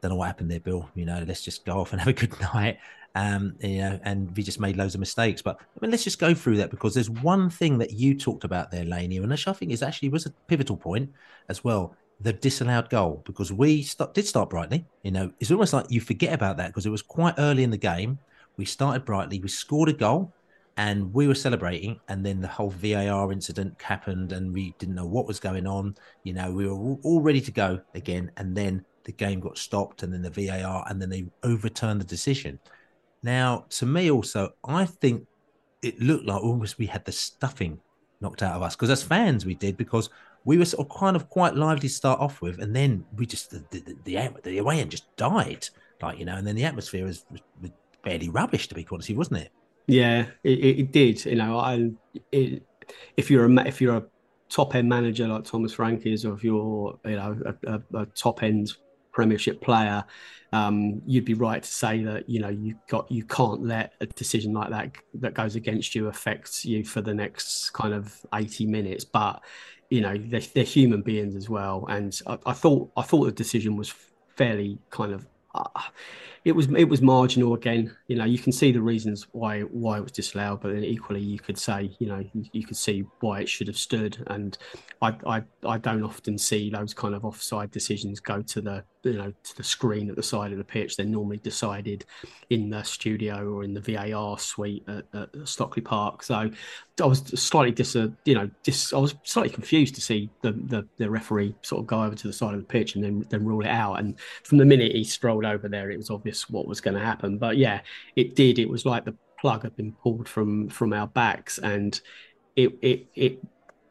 don't know what happened there, Bill. You know, let's just go off and have a good night. Um, you know, and we just made loads of mistakes. But I mean, let's just go through that because there's one thing that you talked about there, Laney, and which I think is actually was a pivotal point as well. The disallowed goal because we did start brightly. You know, it's almost like you forget about that because it was quite early in the game. We started brightly. We scored a goal and we were celebrating and then the whole var incident happened and we didn't know what was going on you know we were all ready to go again and then the game got stopped and then the var and then they overturned the decision now to me also i think it looked like almost we had the stuffing knocked out of us because as fans we did because we were sort of kind of quite lively to start off with and then we just the the, the, the away end just died like you know and then the atmosphere was, was fairly rubbish to be quite honest wasn't it yeah, it, it did. You know, I it, if you're a if you're a top end manager like Thomas Frank is, or if you're you know a, a, a top end Premiership player, um, you'd be right to say that you know you got you can't let a decision like that that goes against you affect you for the next kind of eighty minutes. But you know they're, they're human beings as well, and I, I, thought I thought the decision was fairly kind of. Uh, it was it was marginal again. You know, you can see the reasons why why it was disallowed, but then equally you could say, you know, you, could see why it should have stood. And I, I I don't often see those kind of offside decisions go to the you know to the screen at the side of the pitch. They're normally decided in the studio or in the VAR suite at, at Stockley Park. So I was slightly dis, you know, dis, I was slightly confused to see the, the, the referee sort of go over to the side of the pitch and then then rule it out. And from the minute he strolled over there, it was obvious what was going to happen. But yeah, it did. It was like the plug had been pulled from from our backs, and it it it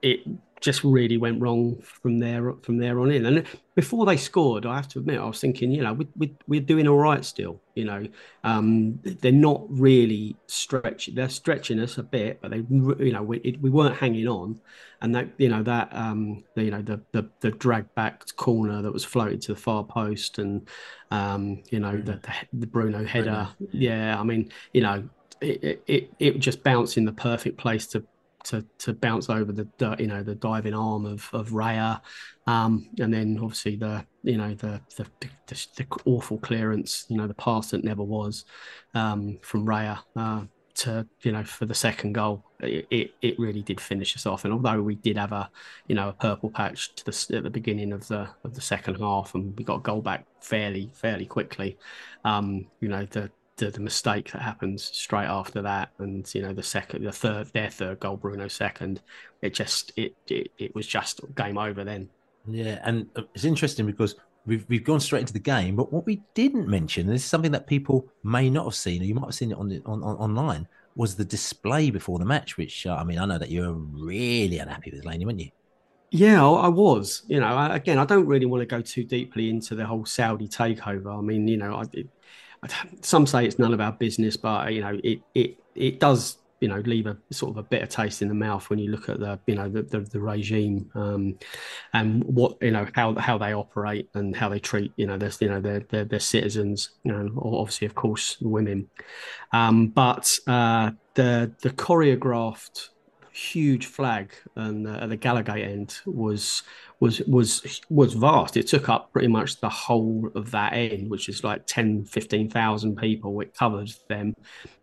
it just really went wrong from there from there on in. And before they scored, I have to admit, I was thinking, you know, we, we, we're doing all right still. You know, um, they're not really stretching. They're stretching us a bit, but they, you know, we, we weren't hanging on. And that, you know, that, um, the, you know, the, the the drag back corner that was floated to the far post, and um, you know, the, the, the Bruno header. Bruno. Yeah, I mean, you know, it, it it just bounced in the perfect place to to to bounce over the you know the diving arm of of Raya, um, and then obviously the you know the the, the the, awful clearance, you know the pass that never was um, from Raya uh, to you know for the second goal. It, it, it really did finish us off, and although we did have a you know a purple patch to the at the beginning of the of the second half, and we got a goal back fairly fairly quickly, um, you know the the, the mistake that happens straight after that, and you know the second, the third, their third goal, Bruno second, it just it it, it was just game over then. Yeah, and uh, it's interesting because we've we've gone straight into the game, but what we didn't mention, and this is something that people may not have seen, or you might have seen it on the on, on online, was the display before the match. Which uh, I mean, I know that you were really unhappy with Laney, weren't you? Yeah, I was. You know, again, I don't really want to go too deeply into the whole Saudi takeover. I mean, you know, I, it, some say it's none of our business, but you know, it it it does you know leave a sort of a bitter taste in the mouth when you look at the you know the the, the regime um, and what you know how how they operate and how they treat you know their you know their their, their citizens you know obviously of course women. Um, but uh, the the choreographed huge flag and uh, at the Gallowgate end was was was was vast. It took up pretty much the whole of that end, which is like 10, 15,000 people. It covered them,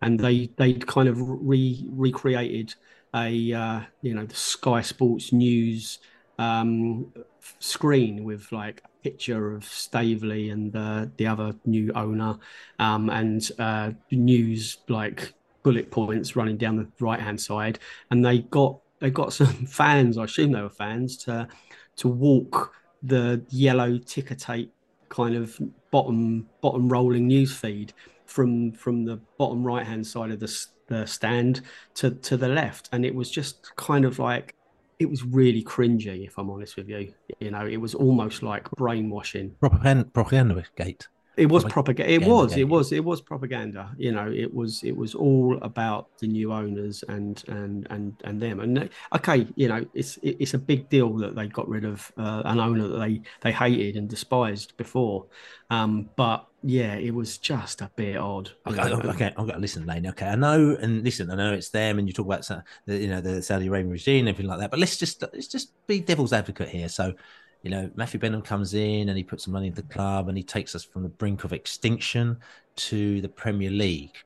and they they kind of re recreated a uh, you know the Sky Sports News um, screen with like a picture of Staveley and uh, the other new owner, um, and uh, news like bullet points running down the right hand side, and they got they got some fans. I assume they were fans to to walk the yellow ticker tape kind of bottom bottom rolling news feed from from the bottom right hand side of the, the stand to to the left, and it was just kind of like it was really cringy, if I'm honest with you. You know, it was almost like brainwashing. Propaganda, gate it was propaganda. It was. It was. It was propaganda. You know, it was. It was all about the new owners and and and and them. And okay, you know, it's it's a big deal that they got rid of uh, an owner that they they hated and despised before. Um, but yeah, it was just a bit odd. Okay, okay, I've got to listen, Lane. Okay, I know, and listen, I know it's them, and you talk about the, you know the Saudi Arabian regime, and everything like that. But let's just let's just be devil's advocate here. So, you know, Matthew Benham comes in and he puts some money in the club, and he takes us from the brink of extinction to the Premier League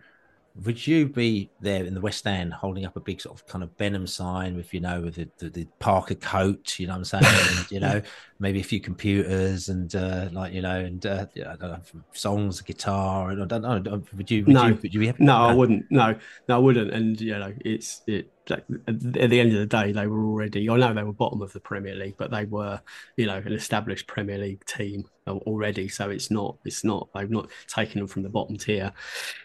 would you be there in the West End holding up a big sort of kind of Benham sign with, you know, with the, the, the Parker coat, you know what I'm saying? and, you know, maybe a few computers and uh, like, you know, and uh, I don't know, songs, guitar. And I don't know. Would you, would no, you, would you be happy? No, I wouldn't. No, no, I wouldn't. And, you know, it's, it, at the end of the day, they were already, I know they were bottom of the Premier League, but they were, you know, an established Premier League team already. So it's not, it's not, they've not taken them from the bottom tier.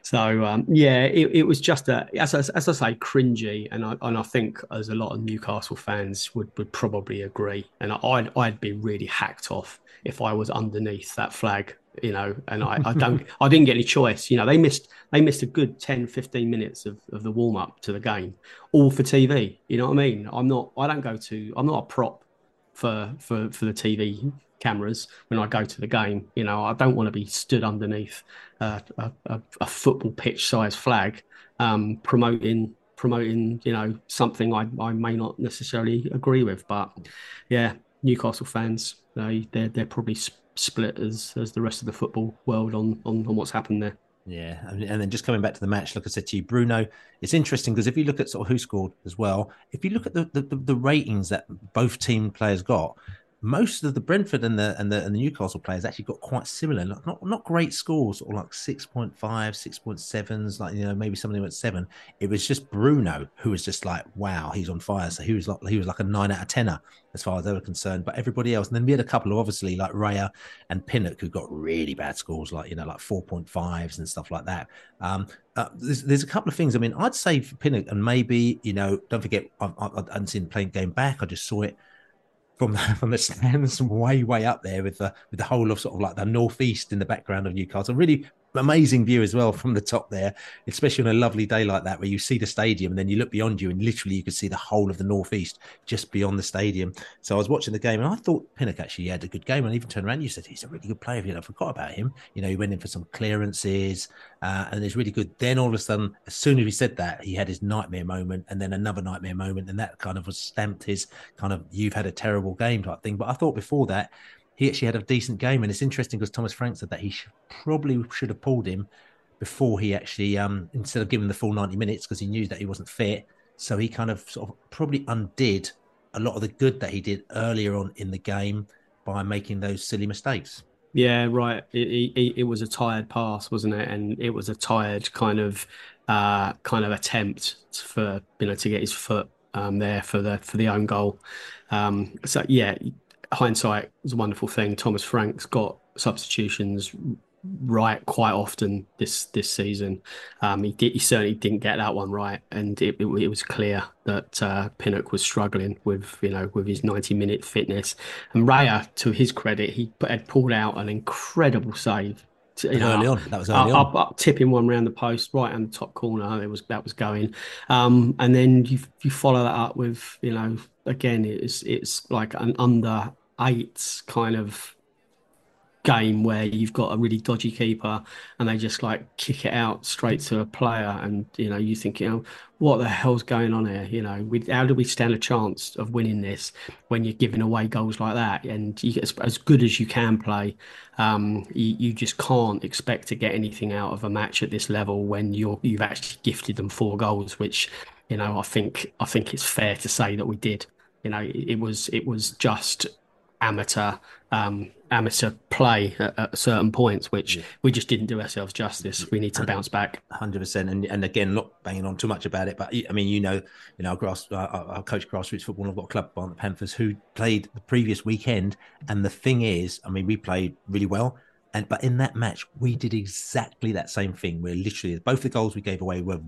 So, um, yeah, it, it, was just a, as, as, as, I say, cringy. And I, and I think as a lot of Newcastle fans would, would probably agree. And I'd, I'd be really hacked off if I was underneath that flag you know and I, I don't i didn't get any choice. You know they missed they missed a good 10 15 minutes of, of the warm-up to the game all for tv you know what i mean? I'm not i don't go to i'm not a prop for for for the tv cameras when i go to the game. You know i don't want to be stood underneath uh, a, a, a, football pitch size flag um, promoting promoting you know something I, I may not necessarily agree with. But yeah newcastle fans they they're, they're probably split as as the rest of the football world on on, on what's happened there. Yeah, and, then just coming back to the match, like I said to you, Bruno, it's interesting because if you look at sort of who scored as well, if you look at the, the, the ratings that both team players got, most of the Brentford and the and the, and the Newcastle players actually got quite similar, not not, not great scores, or like 6.5, 6.7s, like you know maybe somebody went seven. It was just Bruno who was just like, wow, he's on fire. So he was like he was like a nine out of tenner as far as they were concerned. But everybody else, and then we had a couple of obviously like Raya and Pinnock who got really bad scores, like you know like 4.5s and stuff like that. Um, uh, there's, there's, a couple of things. I mean, I'd say for Pinnock, and maybe you know, don't forget, I, I, I hadn't seen the playing game back. I just saw it from the, from the stands way way up there with the with the whole of sort of like the northeast in the background of Newcastle. Really amazing view as well from the top there, especially on a lovely day like that where you see the stadium and then you look beyond you and literally you can see the whole of the northeast just beyond the stadium. So I was watching the game and I thought Pinnock actually had a good game and even turned around. You said he's a really good player. You know, I forgot about him. You know, he went in for some clearances uh, and it's really good. Then all of a sudden, as soon as he said that, he had his nightmare moment and then another nightmare moment, and that kind of was stamped his kind of you've had a terrible game type thing. But I thought before that he actually had a decent game. And it's interesting because Thomas Frank said that he probably should have pulled him before he actually, um, instead of giving the full 90 minutes because he knew that he wasn't fit. So he kind of sort of probably undid a lot of the good that he did earlier on in the game by making those silly mistakes. Yeah, right. It, it, it was a tired pass, wasn't it? And it was a tired kind of uh, kind of attempt for you know to get his foot um, there for the for the own goal. Um, so yeah, hindsight is a wonderful thing. Thomas Frank's got substitutions right quite often this this season. Um, he did, he certainly didn't get that one right, and it, it, it was clear that uh, Pinnock was struggling with you know with his ninety minute fitness. And Raya, to his credit, he had pulled out an incredible save. To, you know, early on, that was early up, on. Up, up, tipping one around the post, right on the top corner. It was that was going, um, and then you you follow that up with you know again it's it's like an under eight kind of game where you've got a really dodgy keeper and they just like kick it out straight to a player and you know you think you know what the hell's going on here? You know we, how do we stand a chance of winning this when you're giving away goals like that? And you get as good as you can play. Um, you, you just can't expect to get anything out of a match at this level when you're you've actually gifted them four goals which you know I think I think it's fair to say that we did. You know it was it was just amateur um, amateur play at, at, certain points, which yeah. we just didn't do ourselves justice. We need to bounce back. Hundred percent. And and again, not banging on too much about it, but I mean, you know, you know, grass, uh, our coach grassroots football. And I've got a club on the Panthers who played the previous weekend, and the thing is, I mean, we played really well. And but in that match, we did exactly that same thing. We're literally both the goals we gave away were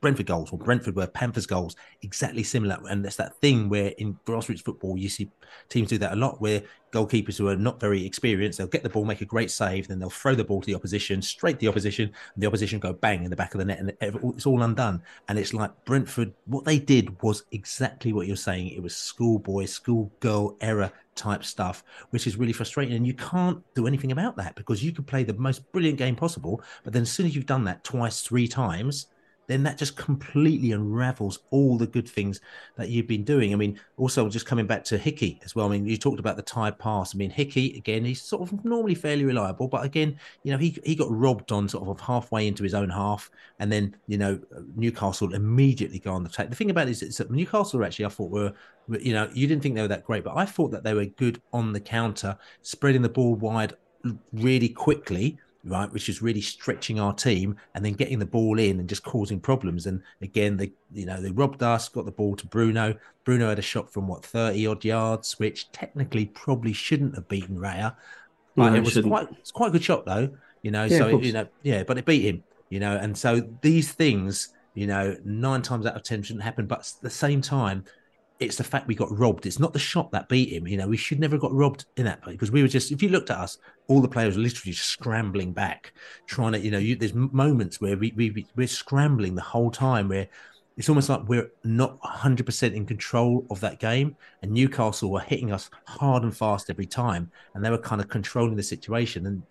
Brentford goals or Brentford were Panthers goals, exactly similar. And that's that thing where in grassroots football, you see teams do that a lot where goalkeepers who are not very experienced, they'll get the ball, make a great save, then they'll throw the ball to the opposition, straight the opposition, and the opposition go bang in the back of the net, and it's all undone. And it's like Brentford, what they did was exactly what you're saying. It was schoolboy, schoolgirl error type stuff, which is really frustrating. And you can't do anything about that because you could play the most brilliant game possible, but then as soon as you've done that twice, three times, then that just completely unravels all the good things that you've been doing. I mean, also just coming back to Hickey as well. I mean, you talked about the tired pass. I mean, Hickey again, he's sort of normally fairly reliable, but again, you know, he he got robbed on sort of halfway into his own half, and then you know Newcastle immediately go on the attack. The thing about it is, that Newcastle actually I thought were you know you didn't think they were that great, but I thought that they were good on the counter, spreading the ball wide really quickly right, which is really stretching our team and then getting the ball in and just causing problems. And again, they you know they robbed us, got the ball to Bruno. Bruno had a shot from what thirty odd yards, which technically probably shouldn't have beaten Raya. But no, it was shouldn't. quite it's quite a good shot though, you know. Yeah, so you know, yeah, but it beat him, you know. And so these things, you know, nine times out of ten shouldn't happen. But at the same time, it's the fact we got robbed. It's not the shot that beat him. You know, we should never have got robbed in that play because we were just. If you looked at us, all the players were literally scrambling back, trying to. You know, you, there's moments where we, we we're scrambling the whole time. Where it's almost like we're not 100 percent in control of that game, and Newcastle were hitting us hard and fast every time, and they were kind of controlling the situation. And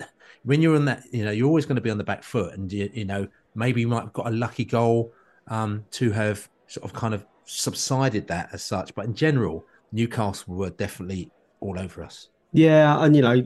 when you're on that, you know, you're always going to be on the back foot, and you, you know, maybe you might have got a lucky goal um, to have sort of kind of subsided that as such. But in general, Newcastle were definitely all over us. Yeah, and you know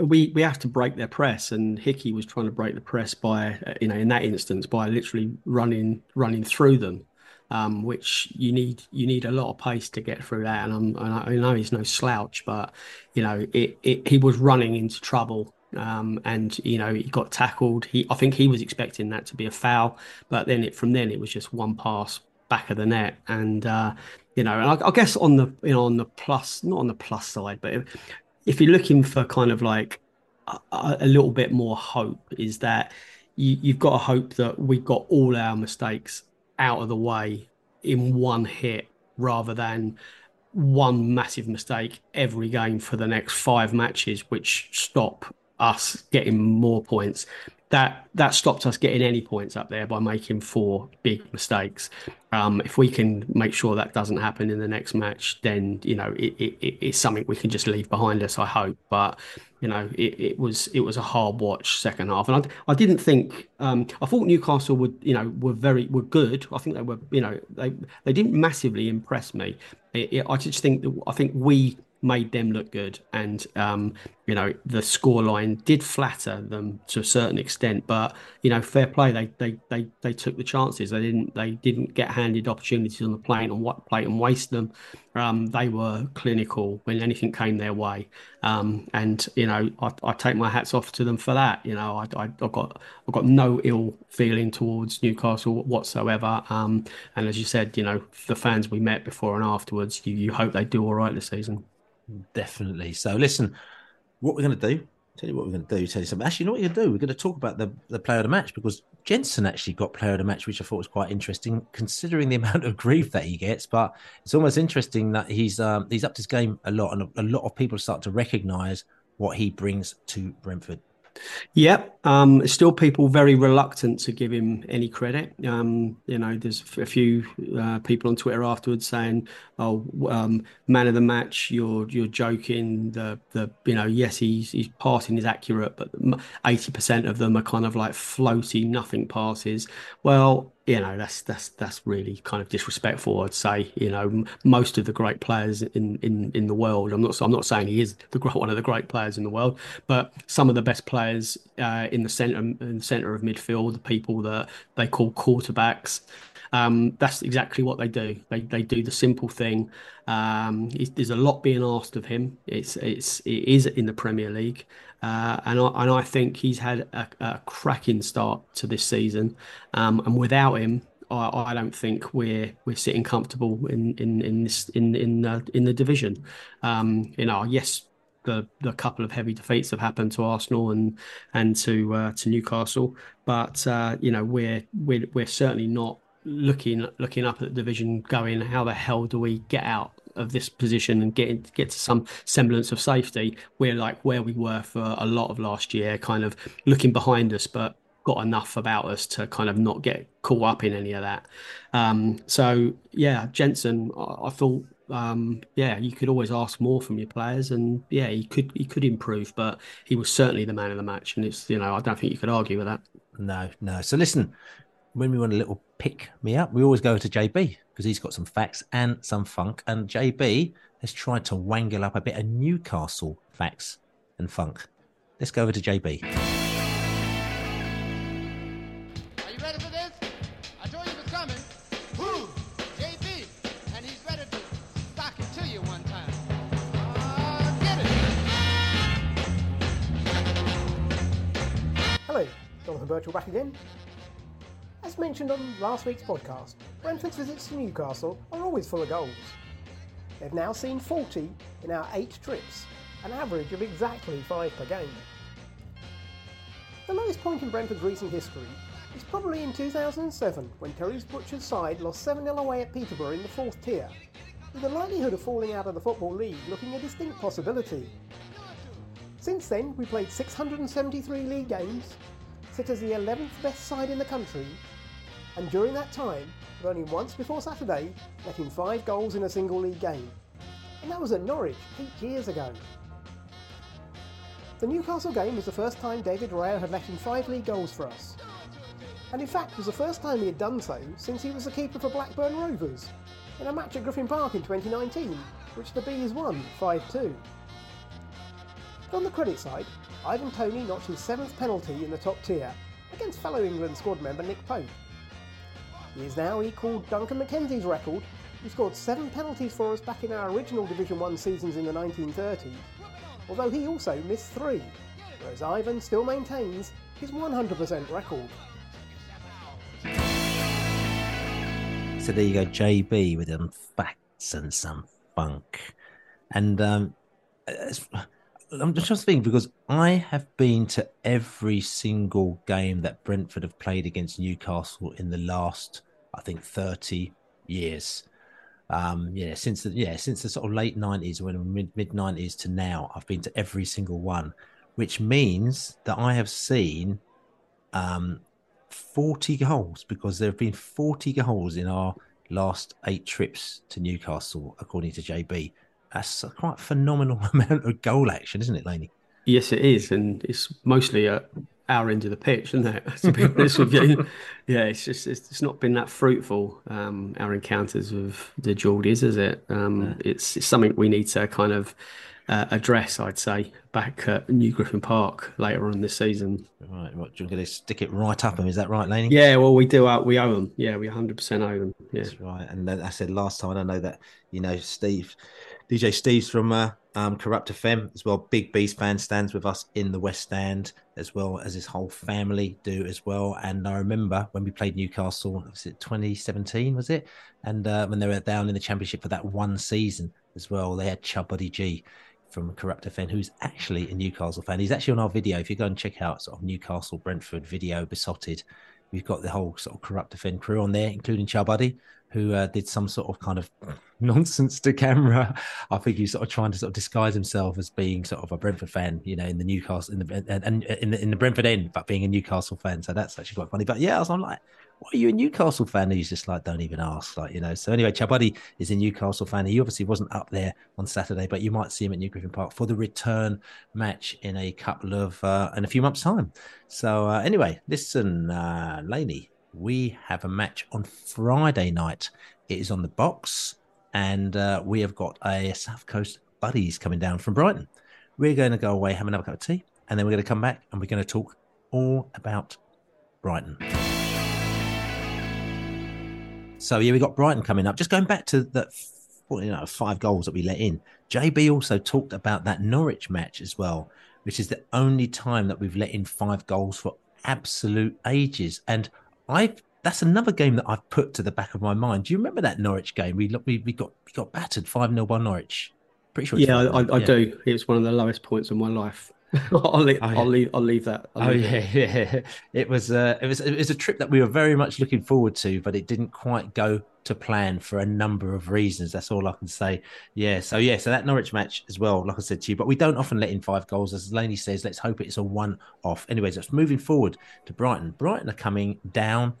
we we have to break their press, and Hickey was trying to break the press by you know in that instance by literally running running through them, um, which you need you need a lot of pace to get through that. And, I'm, and I know he's no slouch, but you know it, it he was running into trouble um, and you know he got tackled. He, I think he was expecting that to be a foul, but then it from then it was just one pass back of the net. And uh, you know, I, I, guess on the you know on the plus, not on the plus side, but if, if you're looking for kind of like a, a, little bit more hope, is that you, you've got to hope that we've got all our mistakes out of the way in one hit rather than one massive mistake every game for the next five matches, which stop us getting more points that that stopped us getting any points up there by making four big mistakes. Um, if we can make sure that doesn't happen in the next match, then you know it, it, it's something we can just leave behind us. I hope, but you know it, it was it was a hard watch second half, and I, I didn't think um, I thought Newcastle would you know were very were good. I think they were you know they they didn't massively impress me. I just think I think we made them look good. And, um, you know, the scoreline did flatter them to a certain extent, but, you know, fair play. They, they, they, they took the chances. They didn't, they didn't get handed opportunities on the plate and what plate and waste them. Um, they were clinical when anything came their way. Um, and, you know, I, I, take my hats off to them for that. You know, I, I, have got, I've got no ill feeling towards Newcastle whatsoever. Um, and as you said, you know, the fans we met before and afterwards, you, you hope they do all right this season. Definitely. So listen, what we're going to do, tell you what we're going to do, tell you something. Actually, you know what you're going to do? We're going to talk about the, the player of the match because Jensen actually got player of the match, which I thought was quite interesting considering the amount of grief that he gets. But it's almost interesting that he's um, he's upped his game a lot and a, a lot of people start to recognise what he brings to Brentford. Yep. Um, still, people very reluctant to give him any credit. Um, you know, there's a few uh, people on Twitter afterwards saying, "Oh, um, man of the match, you're you're joking." The the you know, yes, he's he's passing is accurate, but eighty percent of them are kind of like floaty, nothing passes. Well, you know that's that's that's really kind of disrespectful i'd say you know most of the great players in in in the world i'm not i'm not saying he is the one of the great players in the world but some of the best players uh, in the center in the center of midfield the people that they call quarterbacks um, that's exactly what they do. They they do the simple thing. Um, there's a lot being asked of him. It's it's it is in the Premier League, uh, and I and I think he's had a, a cracking start to this season. Um, and without him, I, I, don't think we're we're sitting comfortable in in in this in in in the division. Um, you know, yes, the the couple of heavy defeats have happened to Arsenal and and to uh, to Newcastle, but uh, you know we're we're we're certainly not looking looking up at the division, going, how the hell do we get out of this position and get get to some semblance of safety? We're like where we were for a lot of last year, kind of looking behind us, but got enough about us to kind of not get caught up in any of that. Um, so yeah, Jensen, I, I thought um, yeah, you could always ask more from your players, and yeah, he could he could improve, but he was certainly the man of the match, and it's you know I don't think you could argue with that. No, no. So listen, when we want a little pick me up, we always go to JB because he's got some facts and some funk, and JB has tried to wangle up a bit of Newcastle facts and funk. Let's go over to JB. Are you ready for this? I told you it was coming. Who? JB. And he's ready to sock it to you one time. Uh, get it. Hello, Jonathan Burchill back again. As mentioned on last week's podcast, Brentford's visits to Newcastle are always full of goals. They've now seen 40 in our eight trips, an average of exactly five per game. The lowest point in Brentford's recent history is probably in 2007 when Terry Butcher's side lost 7 0 away at Peterborough in the fourth tier, with the likelihood of falling out of the Football League looking a distinct possibility. Since then, we played 673 league games, sit as the 11th best side in the country, and during that time, only once before Saturday let in five goals in a single league game. And that was at Norwich eight years ago. The Newcastle game was the first time David Raya had let in five league goals for us. And in fact was the first time he had done so since he was the keeper for Blackburn Rovers in a match at Griffin Park in 2019, which the Bees won 5-2. But on the credit side, Ivan Toney notched his seventh penalty in the top tier against fellow England squad member Nick Pope. He has now equalled Duncan McKenzie's record, who scored seven penalties for us back in our original Division 1 seasons in the 1930s, although he also missed three, whereas Ivan still maintains his 100% record. So there you go, JB with them facts and some funk. And um, it's- I'm just thinking because I have been to every single game that Brentford have played against Newcastle in the last, I think, 30 years. Um, yeah, since the yeah, since the sort of late nineties, when mid mid nineties to now, I've been to every single one, which means that I have seen um 40 goals because there have been 40 goals in our last eight trips to Newcastle, according to JB. That's a quite phenomenal amount of goal action, isn't it, Laney? Yes, it is, and it's mostly at our end of the pitch, isn't it? To be honest with you, yeah, it's just it's, it's not been that fruitful. Um, our encounters with the Geordies, is it? Um, it's, it's something we need to kind of uh, address, I'd say, back at New Griffin Park later on this season. Right, what, you're going to stick it right up them, is that right, Laney? Yeah, well, we do. Uh, we owe them. Yeah, we 100% owe them. Yeah. That's right. And then I said last time, I know that you know Steve, DJ Steve's from uh, um, Kurupt FM as well. Big Beast fan stands with us in the West Stand as well as his whole family do as well. And I remember when we played Newcastle, was it 2017? Was it? And uh, when they were down in the Championship for that one season as well, they had Chabuddy G from Kurupt FM, who's actually a Newcastle fan. He's actually on our video. If you go and check out sort of Newcastle Brentford video Beesotted, we've got the whole sort of Corrupt FM crew on there, including Chabuddy, who uh, did some sort of kind of nonsense to camera. I think he's sort of trying to sort of disguise himself as being sort of a Brentford fan, you know, in the Newcastle in the and, in the in the Brentford end, but being a Newcastle fan. So that's actually quite funny. But yeah, I was I'm like, why are you a Newcastle fan? And he's just like, don't even ask, like you know. So anyway, Chabuddy is a Newcastle fan. He obviously wasn't up there on Saturday, but you might see him at New Griffin Park for the return match in a couple of uh, in a few months' time. So uh, anyway, listen, uh, Laney, we have a match on Friday night. It is on the box, and uh, we have got a South Coast buddies coming down from Brighton. We're going to go away, have another cup of tea, and then we're going to come back and we're going to talk all about Brighton. So yeah, we got Brighton coming up. Just going back to the you know five goals that we let in. JB also talked about that Norwich match as well, which is the only time that we've let in five goals for absolute ages. And I that's another game that I've put to the back of my mind. Do you remember that Norwich game? We we, we got we got battered five 0 by Norwich. Pretty sure. Yeah, I, 5-0, I, I do. It was one of the lowest points of my life I'll, leave, Oh, yeah. I'll leave. I'll leave that. I'll Oh leave yeah, it. yeah. It was uh, it was it was a trip that we were very much looking forward to, but it didn't quite go to plan for a number of reasons. That's all I can say. Yeah, so yeah, so that Norwich match as well, like I said to you, but we don't often let in five goals, as Laney says. Let's hope it's a one-off. Anyways, let's moving forward to Brighton. Brighton are coming down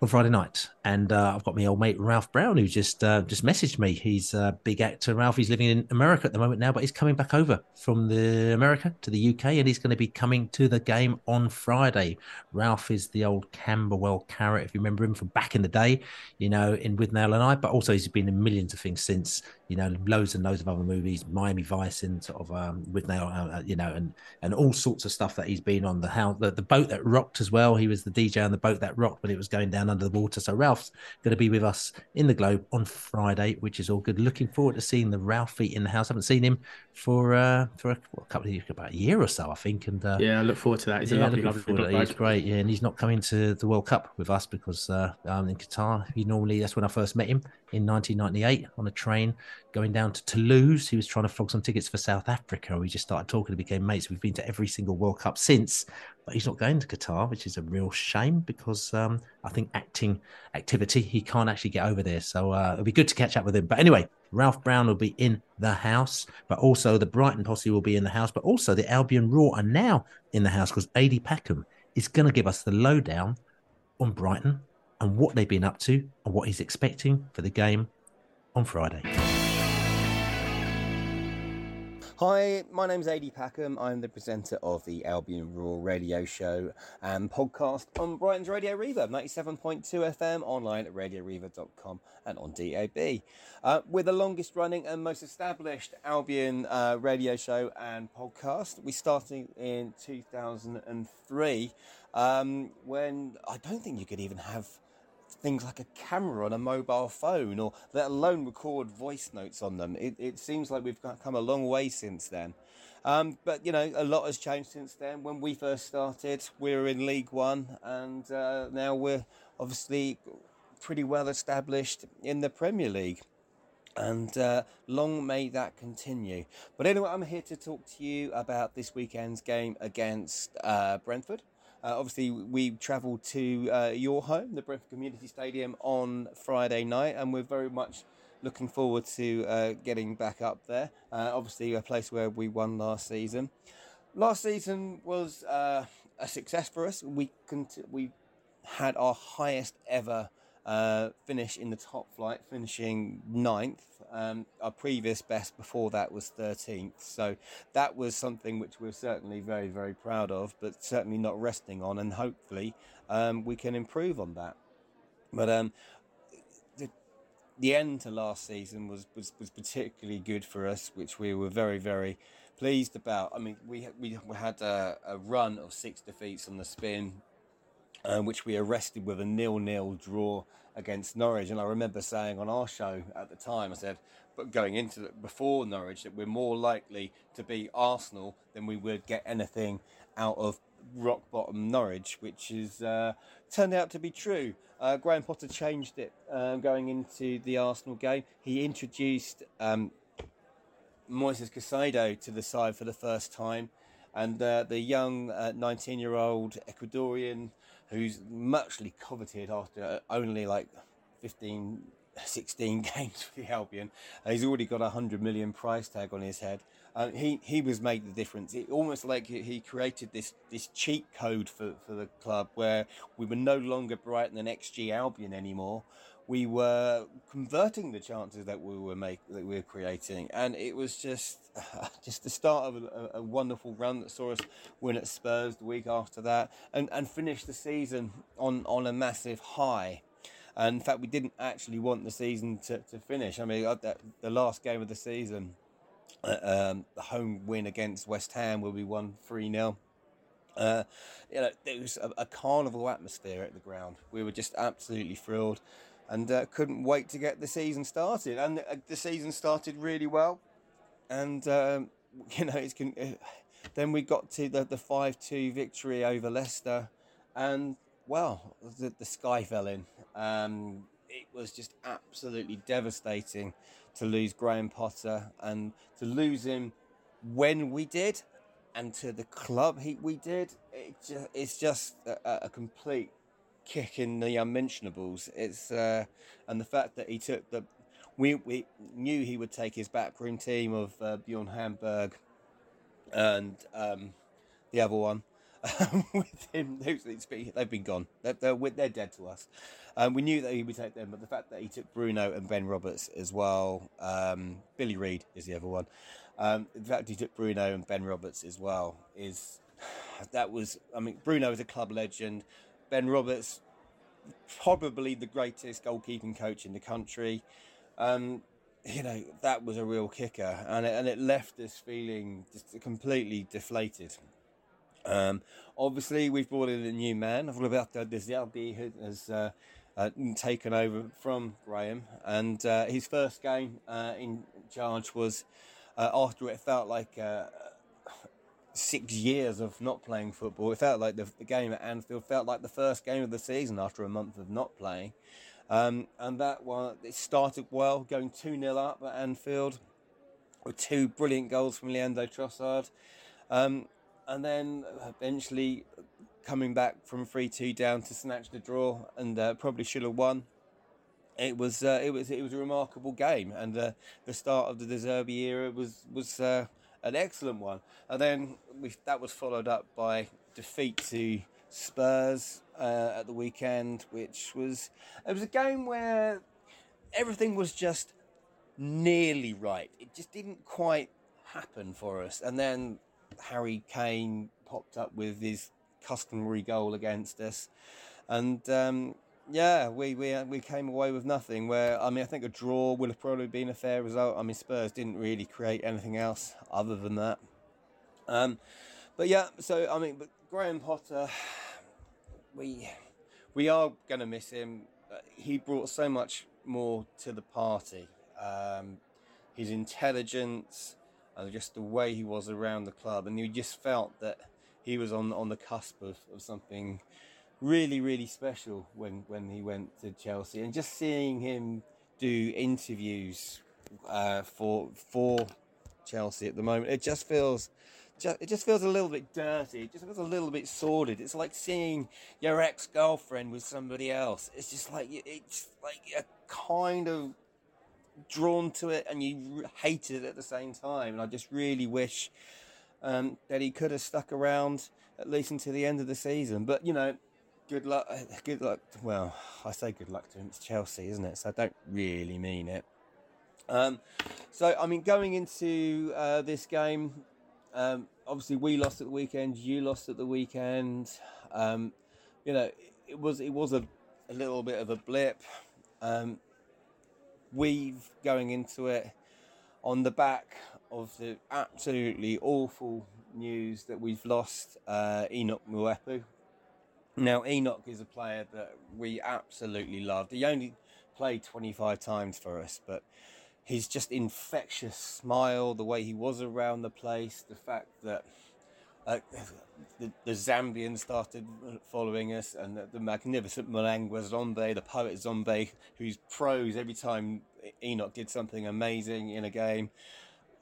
on Friday night, and uh, I've got my old mate Ralph Brown who just uh, just messaged me. He's a big actor. Ralph. He's living in America at the moment now, but he's coming back over from the America to the UK, and he's going to be coming to the game on Friday. Ralph is the old Camberwell carrot, if you remember him from back in the day, you know, in Withnail and I. But also he's been in millions of things since, you know, loads and loads of other movies, Miami Vice, and sort of um, Withnail, uh, you know, and and all sorts of stuff that he's been on. The house, the, the boat that rocked as well. He was the DJ on the boat that rocked when it was going down under the water. So Ralph's going to be with us in the Globe on Friday, which is all good. Looking forward to seeing the Ralphie in the house. haven't seen him for uh, for a, what, a couple of years, about a year or so, I think. And uh, Yeah, I look forward to that. He's a yeah, lovely, lovely forward to bloke. He's great, yeah, and he's not coming to the World Cup with us because uh, um, in Qatar, he normally that's when I first met him in 1998 on a train going down to Toulouse. He was trying to flog some tickets for South Africa. We just started talking and became mates. We've been to every single World Cup since, but he's not going to Qatar, which is a real shame because um, I think acting activity he can't actually get over there. So uh, it'll be good to catch up with him. But anyway, Ralph Brown will be in the house, but also the Brighton posse will be in the house, but also the Albion Roar are now in the house because Ady Packham is going to give us the lowdown on Brighton and what they've been up to and what he's expecting for the game on Friday. Hi, my name's Ady Packham. I'm the presenter of the Albion Roar radio show and podcast on Brighton's Radio Reverb, 97.2 FM, online at radioreverb.com and on DAB. Uh, we're the longest running and most established Albion uh, radio show and podcast. We started in 2003 um, when I don't think you could even have things like a camera on a mobile phone or let alone record voice notes on them. It, it seems like we've come a long way since then. Um, but, you know, a lot has changed since then. When we first started, we were in League One, and uh, now we're obviously pretty well established in the Premier League. And uh, long may that continue. But anyway, I'm here to talk to you about this weekend's game against uh, Brentford. Uh, obviously, we travelled to uh, your home, the Brentford Community Stadium, on Friday night, and we're very much looking forward to uh, getting back up there. Uh, obviously, a place where we won last season. Last season was uh, a success for us. We cont- we had our highest ever uh, finish in the top flight, finishing ninth. Um, our previous best before that was 13th. So that was something which we're certainly very, very proud of, but certainly not resting on. And hopefully um, we can improve on that. But um, the, the end to last season was, was, was particularly good for us, which we were very, very pleased about. I mean, we, we, had a, a run of six defeats on the spin, um, which we arrested with a nil-nil draw against Norwich. And I remember saying on our show at the time, I said, but going into it before Norwich, that we're more likely to beat Arsenal than we would get anything out of rock bottom Norwich, which has uh, turned out to be true. Uh, Graham Potter changed it um, going into the Arsenal game. He introduced um, Moises Caicedo to the side for the first time, and uh, the young 19 year old Ecuadorian who's muchly coveted after only like 15, 16 games for the Albion. Uh, he's already got a 100 million price tag on his head. Uh, he, he was made the difference. It almost like he, he created this, this cheat code for, for the club where we were no longer Brighton and XG Albion anymore. We were converting the chances that we were make that we were creating, and it was just just the start of a, a wonderful run that saw us win at Spurs the week after that, and and finish the season on on a massive high. And in fact, we didn't actually want the season to, to finish. I mean, uh, that- the last game of the season, uh, um, the home win against West Ham, where we won 3 0. Uh, you know, there was a, a carnival atmosphere at the ground. We were just absolutely thrilled and uh, couldn't wait to get the season started. And uh, the season started really well. And, um, you know, it's con- uh, then we got to the, the 5 2 victory over Leicester. And, well, the, the sky fell in. Um, it was just absolutely devastating to lose Graham Potter and to lose him when we did. and to the club he we did, it just, it's just a, a complete kick in the unmentionables. It's uh, and the fact that he took the we we knew he would take his backroom team of uh, Bjorn Hamberg and um, the other one with him. They've been gone. They're, they're, they're dead to us. Um, we knew that he would take them, but the fact that he took Bruno and Ben Roberts as well, um, Billy Reid is the other one. Um, the fact he took Bruno and Ben Roberts as well is that was. I mean, Bruno is a club legend. Ben Roberts, probably the greatest goalkeeping coach in the country. Um, you know that was a real kicker, and it, and it left us feeling just completely deflated. Um, obviously, we've brought in a new man, Roberto De Zerbi, who has uh, uh, taken over from Graham, and uh, his first game uh, in charge was uh, after it felt like uh, six years of not playing football. It felt like the, the, game at Anfield felt like the first game of the season after a month of not playing. Um, and that one, it started well, going 2 0 up at Anfield with two brilliant goals from Leandro Trossard. Um, and then eventually coming back from 3 2 down to snatch the draw and uh, probably should have won. It was uh, it was it was a remarkable game, and uh, the start of the De Zerbi era was was uh, an excellent one. And then we, that was followed up by defeat to Spurs uh, at the weekend, which was it was a game where everything was just nearly right. It just didn't quite happen for us. And then Harry Kane popped up with his customary goal against us, and um, yeah, we, we we came away with nothing. Where I mean, I think a draw would have probably been a fair result. I mean, Spurs didn't really create anything else other than that. Um, but yeah, so I mean, but Graham Potter, we we are going to miss him. He brought so much more to the party. Um, his intelligence, and just the way he was around the club, and you just felt that he was on on the cusp of, of something really really special when when he went to Chelsea, and just seeing him do interviews uh, for for Chelsea at the moment, it just feels. it just feels a little bit dirty. It just feels a little bit sordid. It's like seeing your ex girlfriend with somebody else. It's just like it's like a kind of drawn to it and you hate it at the same time. And I just really wish um, that he could have stuck around at least until the end of the season. But you know, good luck. Good luck. Well, I say good luck to him. It's Chelsea, isn't it? So I don't really mean it. Um, so I mean, going into uh, this game, um, obviously we lost at the weekend. You lost at the weekend. Um, you know, it was it was a, a little bit of a blip. Um, we've going into it on the back of the absolutely awful news that we've lost uh, Enoch Mwepu. Now, Enoch is a player that we absolutely loved. He only played 25 times for us, but his just infectious smile, the way he was around the place, the fact that uh, the, the Zambians started following us, and the, the magnificent Malangwa Zombe, the poet Zombe, whose prose every time Enoch did something amazing in a game,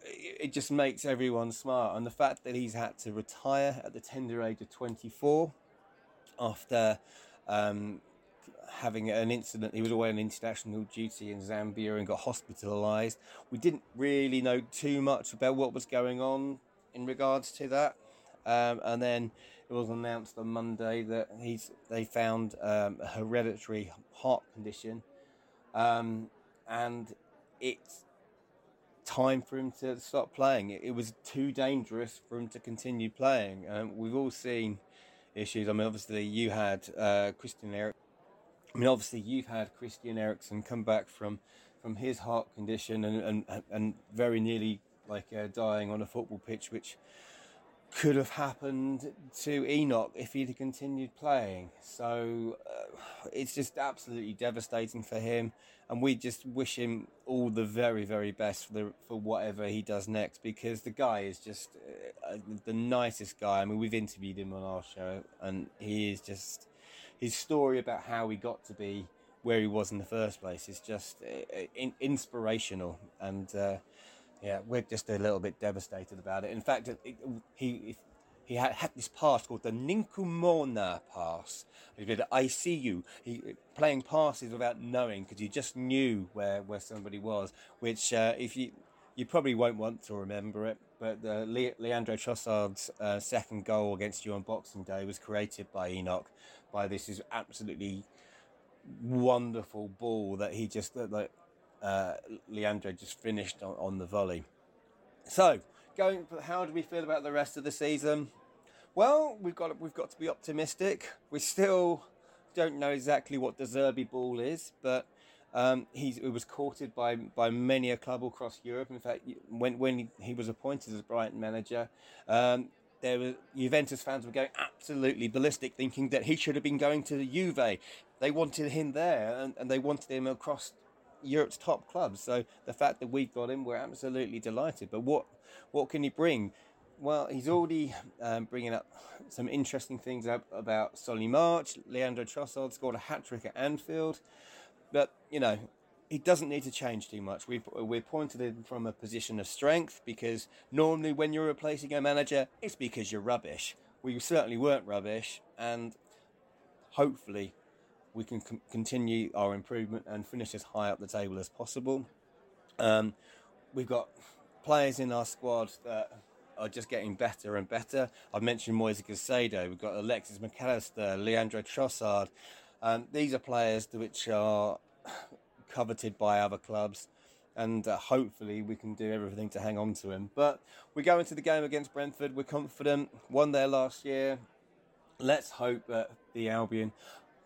it just makes everyone smile. And the fact that he's had to retire at the tender age of 24 after um, having an incident, he was away on international duty in Zambia and got hospitalised. We didn't really know too much about what was going on in regards to that. Um, and then it was announced on Monday that he's they found um, a hereditary heart condition, um, and it's time for him to stop playing. It, it, was too dangerous for him to continue playing. Um, we've all seen issues. I mean, obviously you had uh, Christian Eric. I mean, obviously you've had Christian Eriksen come back from from his heart condition and and, and very nearly like uh, dying on a football pitch, which could have happened to Enoch if he'd have continued playing. So uh, it's just absolutely devastating for him, and we just wish him all the very, very best for the, for whatever he does next. Because the guy is just uh, the nicest guy. I mean, we've interviewed him on our show, and he is just his story about how he got to be where he was in the first place is just uh, in, inspirational and uh, Yeah, we're just a little bit devastated about it. In fact, it, it, he he had, had this pass called the Ninkumona pass. He did ICU, he playing passes without knowing because he just knew where, where somebody was. Which, uh, if you you probably won't want to remember it, but the Le- Leandro Trossard's uh, second goal against you on Boxing Day was created by Enoch. By this is absolutely wonderful ball that he just that uh, Leandro just finished on, on the volley. So, going, how do we feel about the rest of the season? Well, we've got we've got to be optimistic. We still don't know exactly what De Zerbi ball is, but um, he was courted by, by many a club across Europe. In fact, when when he was appointed as Brighton manager, um, there were Juventus fans were going absolutely ballistic, thinking that he should have been going to the Juve. They wanted him there, and, and they wanted him across Europe's top clubs. So the fact that we've got him, we're absolutely delighted. But what what can he bring? Well, he's already um, bringing up some interesting things up about Solly March. Leandro Trossard scored a hat trick at Anfield, but you know he doesn't need to change too much. We've we're pointed him from a position of strength because normally when you're replacing a manager, it's because you're rubbish. We certainly weren't rubbish, and hopefully we can c- continue our improvement and finish as high up the table as possible. Um, we've got players in our squad that are just getting better and better. I've mentioned Moise Caicedo, we've got Alexis Mac Allister, Leandro Trossard. Um, these are players which are coveted by other clubs, and uh, hopefully we can do everything to hang on to him. But we go into the game against Brentford, we're confident, won there last year. Let's hope that the Albion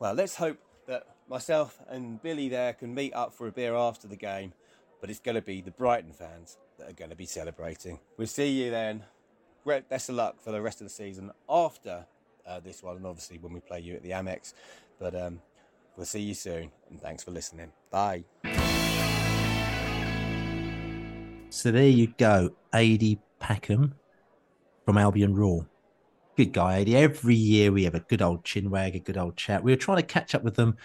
well, let's hope that myself and Billy there can meet up for a beer after the game, but it's going to be the Brighton fans that are going to be celebrating. We'll see you then. Best of luck for the rest of the season after uh, this one, and obviously when we play you at the Amex. But um, we'll see you soon, and thanks for listening. Bye. So there you go, Ady Packham from Albion Roar good guy, Ady. Every year we have a good old chinwag, a good old chat. We were trying to catch up with them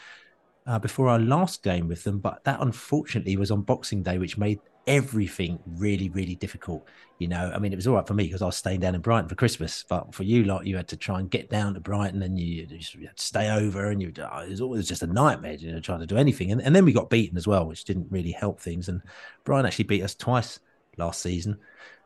uh, before our last game with them, but that unfortunately was on Boxing Day, which made everything really, really difficult. You know, I mean, it was all right for me because I was staying down in Brighton for Christmas, but for you lot, you had to try and get down to Brighton and you, you had to stay over, and you oh, it was always just a nightmare, you know, trying to do anything. And, and then we got beaten as well, which didn't really help things. And Brian actually beat us twice last season.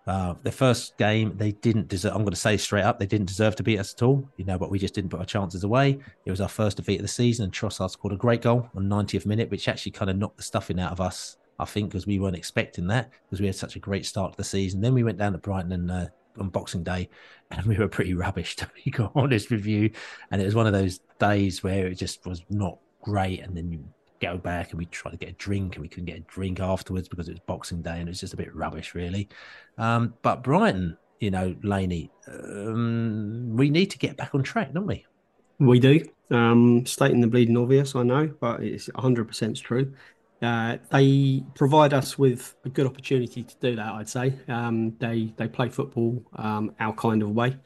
Uh, the first game, they didn't deserve. I'm going to say straight up, they didn't deserve to beat us at all. You know, but we just didn't put our chances away. It was our first defeat of the season, and Trossard scored a great goal on 90th minute, which actually kind of knocked the stuffing out of us. I think because we weren't expecting that because we had such a great start to the season. Then we went down to Brighton and uh, on Boxing Day, and we were pretty rubbish to be honest with you. And it was one of those days where it just was not great. And then you go back and we tried to get a drink and we couldn't get a drink afterwards because it was Boxing Day and it was just a bit rubbish, really. Um, but Brighton, you know, Laney, um, we need to get back on track, don't we? We do. Um, stating the bleeding obvious, I know, but it's 100% true. Uh, they provide us with a good opportunity to do that. I'd say um, they they play football um, our kind of way.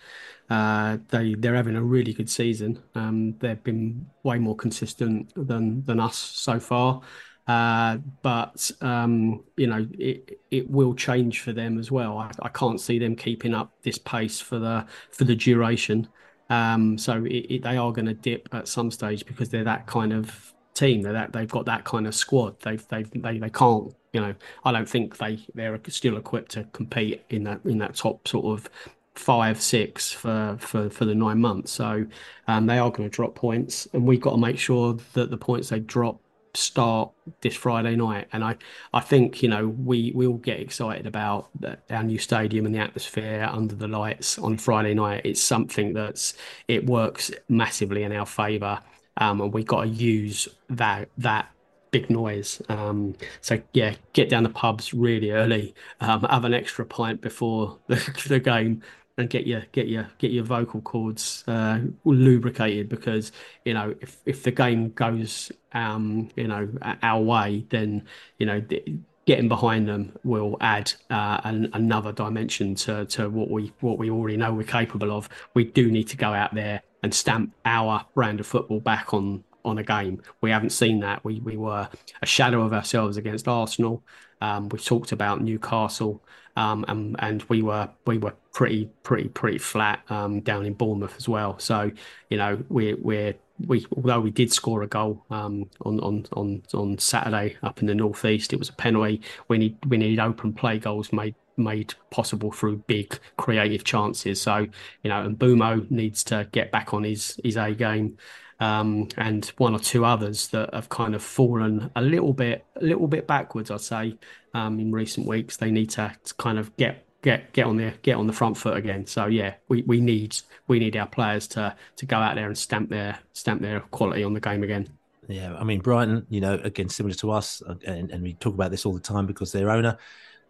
Uh, they they're having a really good season. Um, they've been way more consistent than than us so far. Uh, but um, you know it it will change for them as well. I, I can't see them keeping up this pace for the for the duration. Um, so it, it, they are going to dip at some stage because they're that kind of team. They're that they've got that kind of squad. They've they've they, they can't. You know, I don't think they they're still equipped to compete in that in that top sort of five six for for for the nine months. So um, they are going to drop points, and we've got to make sure that the points they drop start this Friday night. And I, I think you know we we all get excited about our new stadium and the atmosphere under the lights on Friday night. It's something that's it works massively in our favour um, and we got to use that that big noise. Um, so yeah, get down the pubs really early, um, have an extra pint before the, the game, and get your get your get your vocal cords uh, lubricated because you know if if the game goes um, you know our way, then you know. Getting behind them will add uh, an, another dimension to, to what we what we already know we're capable of. We do need to go out there and stamp our brand of football back on on a game. We haven't seen that. We we were a shadow of ourselves against Arsenal. Um, we've talked about Newcastle, um, and and we were we were pretty pretty pretty flat um, down in Bournemouth as well. So you know we're we're we although we did score a goal um, on on on on Saturday up in the northeast, it was a penalty. We need we need open play goals made made possible through big creative chances. So you know, and Mbeumo needs to get back on his his A game. Um, and one or two others that have kind of fallen a little bit, a little bit backwards, I'd say, um, in recent weeks. They need to kind of get get get on the get on the front foot again. So yeah, we, we need we need our players to to go out there and stamp their stamp their quality on the game again. Yeah, I mean Brighton, you know, again similar to us, uh, and, and we talk about this all the time because their owner.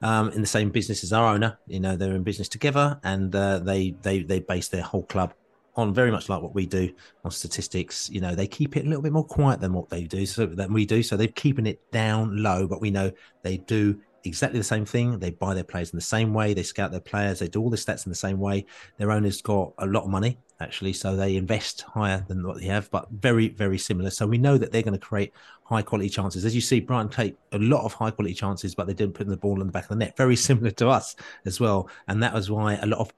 Um, in the same business as our owner, you know, they're in business together, and uh, they they they base their whole club on very much like what we do on statistics. You know, they keep it a little bit more quiet than what they do, so than we do. So they're keeping it down low, but we know they do exactly the same thing. They buy their players in the same way. They scout their players. They do all the stats in the same way. Their owners got a lot of money actually, so they invest higher than what they have, but very very similar. So we know that they're going to create high quality chances. As you see, Brighton take a lot of high quality chances, but they didn't put the ball in the back of the net. Very similar to us as well, and that was why a lot of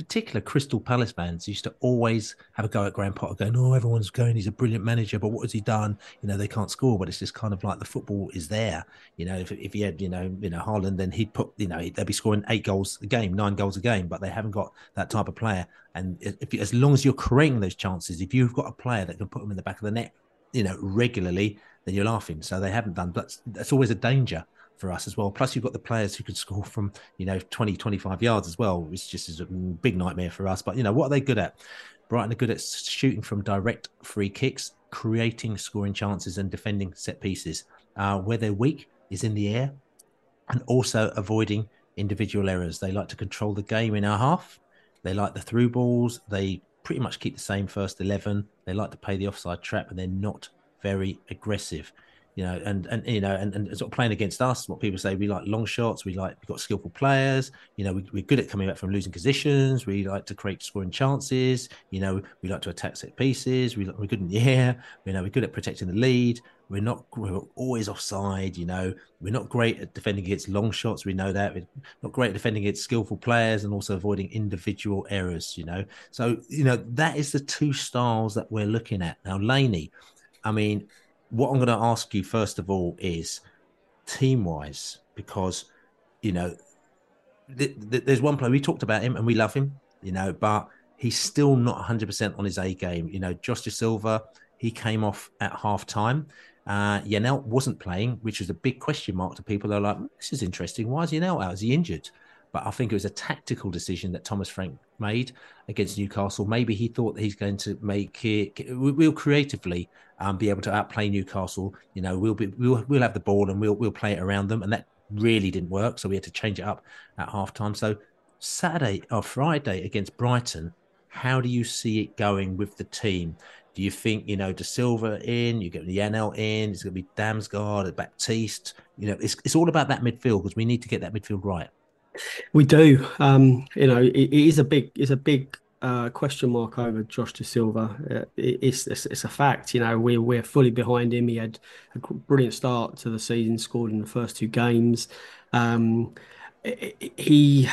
particular Crystal Palace fans used to always have a go at Graham Potter, going, "Oh, everyone's going, he's a brilliant manager, but what has he done? You know, they can't score." But it's just kind of like the football is there. You know, if, if he had, you know, you know Haaland, then he'd put, you know, they'd be scoring eight goals a game, nine goals a game, but they haven't got that type of player. And if as long as you're creating those chances, if you've got a player that can put them in the back of the net, you know, regularly, then you're laughing. So they haven't done. But that's always a danger for us as well. Plus, you've got the players who can score from, you know, 20, 25 yards as well, which just is a big nightmare for us. But, you know, what are they good at? Brighton are good at shooting from direct free kicks, creating scoring chances, and defending set pieces. Uh, where they're weak is in the air and also avoiding individual errors. They like to control the game in our half. They like the through balls. They pretty much keep the same first 11. They like to play the offside trap and they're not very aggressive you know, and and you know, and, and sort of playing against us. What people say, we like long shots. We like we've got skillful players. You know, we, we're good at coming back from losing positions. We like to create scoring chances. You know, we like to attack set pieces. We we're good in the air. You know, we're good at protecting the lead. We're not we're always offside. You know, we're not great at defending against long shots. We know that. We're not great at defending against skillful players and also avoiding individual errors. You know, so you know that is the two styles that we're looking at now. Laney, I mean what I'm going to ask you first of all is team wise, because you know th- th- there's one player we talked about him and we love him, you know, but he's still not 100 percent on his A game. You know, Josh Dasilva, he came off at half time. Uh, Janelt wasn't playing, which was a big question mark to people. They're like, "This is interesting. Why is Janelt out? Is he injured?" But I think it was a tactical decision that Thomas Frank made against Newcastle. Maybe he thought that he's going to make it. We'll creatively um, be able to outplay Newcastle. You know, we'll be we'll we'll have the ball and we'll we'll play it around them, and that really didn't work. So we had to change it up at half time. So Saturday or Friday against Brighton, how do you see it going with the team? Do you think you know Dasilva in? You get Janelt in. It's going to be Damsgaard, Baptiste. You know, it's it's all about that midfield because we need to get that midfield right. We do. Um, you know, it, it is a big, it's a big uh, question mark over Josh Dasilva. Uh, it, it's, it's, it's a fact. You know, we're we're fully behind him. He had a brilliant start to the season, scored in the first two games. Um, he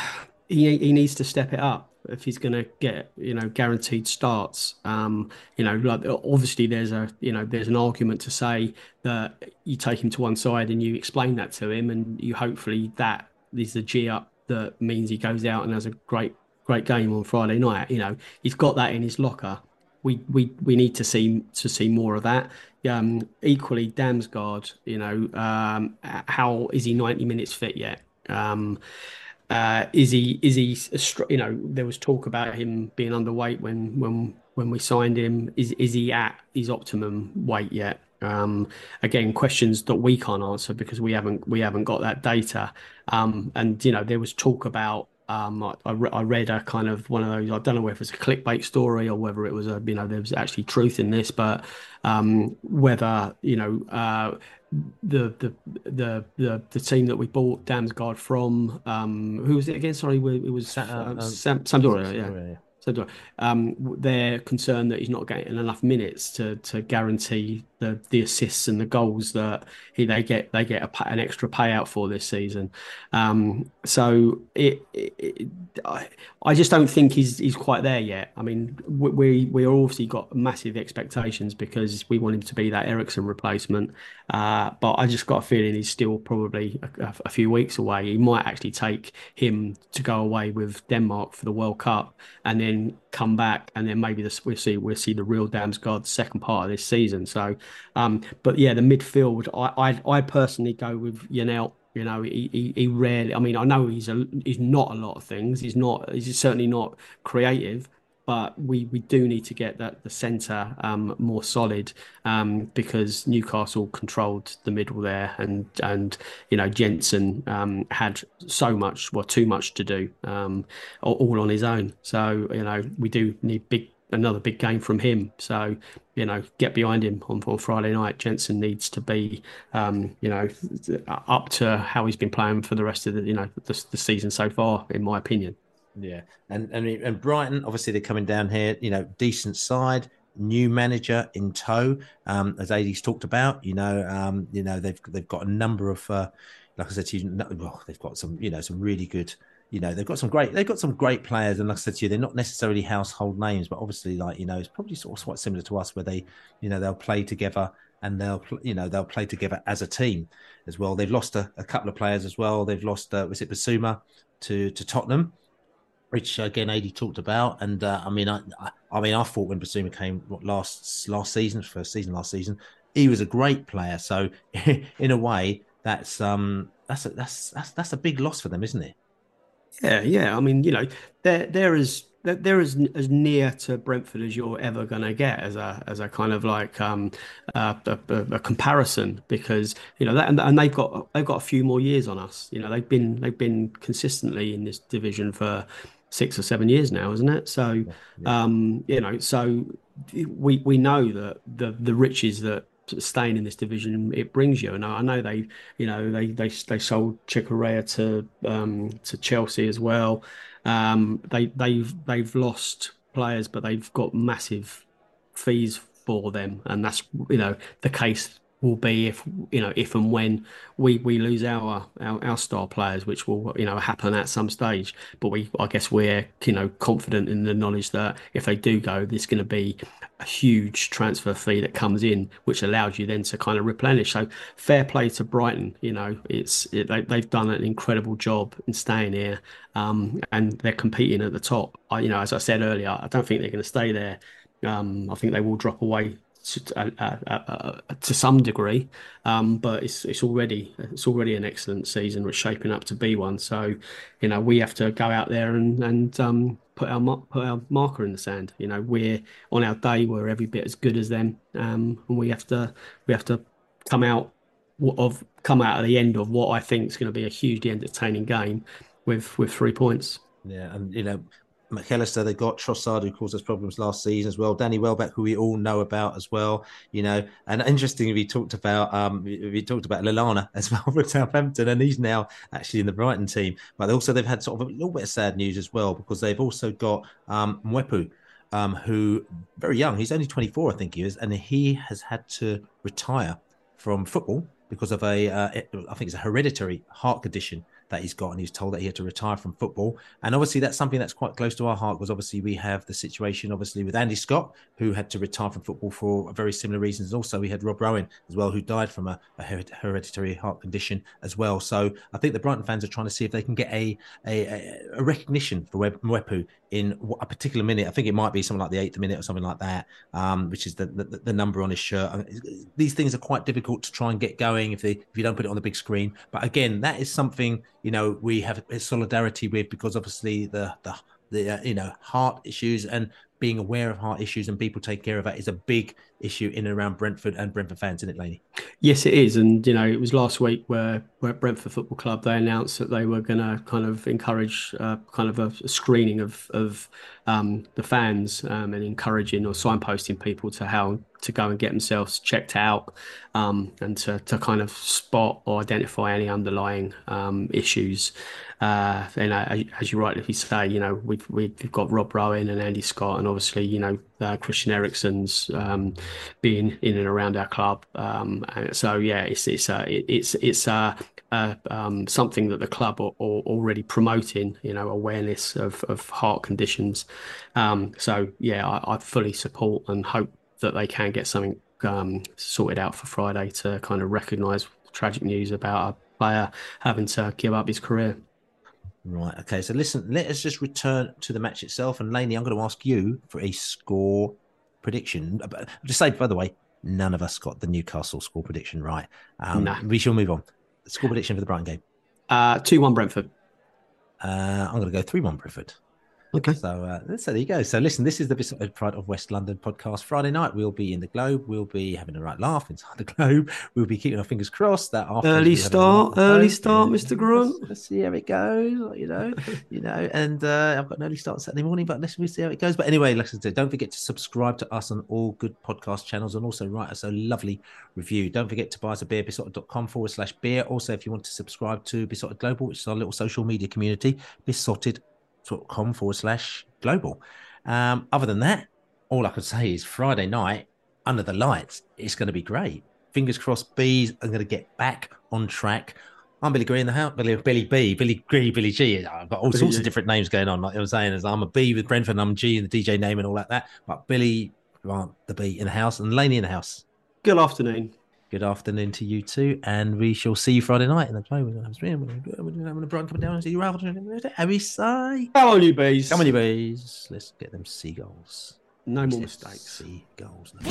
he he needs to step it up if he's going to get you know guaranteed starts. Um, you know, like obviously there's a you know there's an argument to say that you take him to one side and you explain that to him, and you hopefully that is the G up that means he goes out and has a great great game on Friday night. You know, he's got that in his locker. We we we need to see to see more of that. Um, equally, Damsgaard. You know, um, how is he ninety minutes fit yet? Um, uh, is he is he you know there was talk about him being underweight when when when we signed him. Is is he at his optimum weight yet? Um, again, questions that we can't answer because we haven't we haven't got that data. Um, and you know, there was talk about. Um, I, I, read a kind of one of those. I don't know whether it's a clickbait story or whether it was a you know there was actually truth in this, but um, whether you know uh, the, the the the the team that we bought Damsgaard from, um, who was it again? Sorry, it was uh, um, Sam, Sampdoria, yeah. Do Um, they're concerned that he's not getting enough minutes to to guarantee the the assists and the goals that he they get they get a, an extra payout for this season. Um, so it, it, I, I just don't think he's he's quite there yet. I mean, we we obviously got massive expectations because we want him to be that Eriksen replacement. Uh, but I just got a feeling he's still probably a, a, few weeks away. He might actually take him to go away with Denmark for the World Cup and then come back, and then maybe this, we'll see we'll see the real Damsgaard second part of this season. So, um, but yeah, the midfield, I I, I personally go with Janelt. You know, he, he, he rarely. I mean, I know he's a he's not a lot of things. He's not. He's certainly not creative but we we do need to get that the centre um, more solid um, because Newcastle controlled the middle there, and and you know Jensen um, had so much, well, too much to do, um, all on his own. So you know we do need big another big game from him. So you know get behind him on, on Friday night. Jensen needs to be um, you know up to how he's been playing for the rest of the you know the, the season so far, in my opinion. Yeah, and and and Brighton, obviously they're coming down here. You know, decent side, new manager in tow, um, as Ady's talked about. You know, um, you know they've they've got a number of, uh, like I said you, well, they've got some, you know, some really good. You know, they've got some great, they've got some great players, and like I said to you, they're not necessarily household names, but obviously, like you know, it's probably sort of quite similar to us, where they, you know, they'll play together and they'll you know they'll play together as a team as well. They've lost a, a couple of players as well. They've lost uh, was it Bissouma to to Tottenham, which again Ady talked about. And uh, I mean, I, I mean, I thought when Bissouma came last last season, first season last season, he was a great player. So in a way, that's um that's a, that's that's that's a big loss for them, isn't it? Yeah, yeah. I mean, you know, they're they're as they're as as near to Brentford as you're ever going to get as a as a kind of like um uh, a, a, a, comparison because you know that and, and, they've got they've got a few more years on us. You know, they've been they've been consistently in this division for six or seven years now, isn't it? So, yeah. um, you know, so we we know that the the riches that staying in this division it brings you. And I know they, you know, they they they sold Cucurella to um, to Chelsea as well. Um, they they've they've lost players, but they've got massive fees for them, and that's you know the case will be if you know if and when we we lose our, our our star players which will you know happen at some stage. But we i guess we're you know confident in the knowledge that if they do go there's going to be a huge transfer fee that comes in which allows you then to kind of replenish. So fair play to brighton you know it's it, they, they've done an incredible job in staying here um, and they're competing at the top. I, you know as i said earlier i don't think they're going to stay there. Um, I think they will drop away to, uh, uh, uh, to some degree, um, but it's it's already it's already an excellent season. We're shaping up to be one. So, you know, we have to go out there and and um, put our put our marker in the sand. You know, we're on our day. We're every bit as good as them, um, and we have to we have to come out of come out at the end of what I think is going to be a hugely entertaining game with with three points. Yeah, and you know, Mac Allister, they got Trossard, who caused us problems last season as well. Danny Welbeck, who we all know about as well, you know. And interestingly, we talked about um, we talked about Lallana as well for Southampton, and he's now actually in the Brighton team. But also, they've had sort of a little bit of sad news as well because they've also got um, Mwepu, um, who very young. He's only 24, I think he is, and he has had to retire from football because of a uh, I think it's a hereditary heart condition that he's got, and he was told that he had to retire from football. And obviously, that's something that's quite close to our heart because obviously we have the situation, obviously, with Andy Scott, who had to retire from football for very similar reasons. Also, we had Rob Rowan as well, who died from a, a hereditary heart condition as well. So I think the Brighton fans are trying to see if they can get a a, a recognition for Mwepu in a particular minute. I think it might be something like the eighth minute or something like that, um, which is the, the, the number on his shirt. these things are quite difficult to try and get going if they if you don't put it on the big screen. But again, that is something you know we have solidarity with because obviously the the the uh, you know heart issues and being aware of heart issues and people taking care of that is a big issue in and around Brentford and Brentford fans, isn't it, Laney? Yes, it is. And, you know, it was last week where, where Brentford Football Club, they announced that they were going to kind of encourage uh, kind of a, screening of, of um, the fans um, and encouraging or signposting people to how to go and get themselves checked out um, and to, to kind of spot or identify any underlying um, issues. Uh, you know, as you rightly say, you know, we've we've got Rob Rowan and Andy Scott, and obviously, you know, uh, Christian Eriksen's um, being in and around our club. Um, so yeah, it's it's uh, it's it's uh, uh, um, something that the club are, are, already promoting. You know, awareness of of heart conditions. Um, so yeah, I, I, fully support and hope that they can get something um, sorted out for Friday to kind of recognise tragic news about a player having to give up his career. Right. Okay. So listen, let us just return to the match itself. And Laney, I'm going to ask you for a score prediction. I'll just say, by the way, none of us got the Newcastle score prediction right. Um, nah. We shall move on. Score prediction for the Brighton game. Uh, 2 1 Brentford. Uh, I'm going to go 3 1 Brentford. Okay. So, uh, so there you go. So listen, this is the Beesotted Pride of West London podcast. Friday night, we'll be in the Globe. We'll be having a right laugh inside the Globe. We'll be keeping our fingers crossed that after early start, early start, Mr. Grunt. Let's, let's, see how it goes. You know, you know. And uh, I've got an early start Saturday morning, but let's see how it goes. But anyway, listen to don't forget to subscribe to us on all good podcast channels and also write us a lovely review. Don't forget to buy us a beer, beesotted.com forward slash beer. Also, if you want to subscribe to Beesotted Global, which is our little social media community, beesotted com forward slash global. Um, other than that, all I could say is Friday night under the lights, it's going to be great. Fingers crossed, bees are going to get back on track. I'm Billy Green in the house, Billy, Billy B, Billy Green, Billy G. I've got all sorts of different names going on. Like I was saying, as I'm a B with Brentford, and I'm G in the DJ name and all like that. But Billy, Grant, the B in the house, and Laney in the house. Good afternoon. Good afternoon to you too, and we shall see you Friday night in the play. We're going to have a stream. We're going to have coming down and see you, Ralph. Harry say, "Come on, you bees! Come on, you bees! Let's get them seagulls. No more mistakes. Seagulls." No.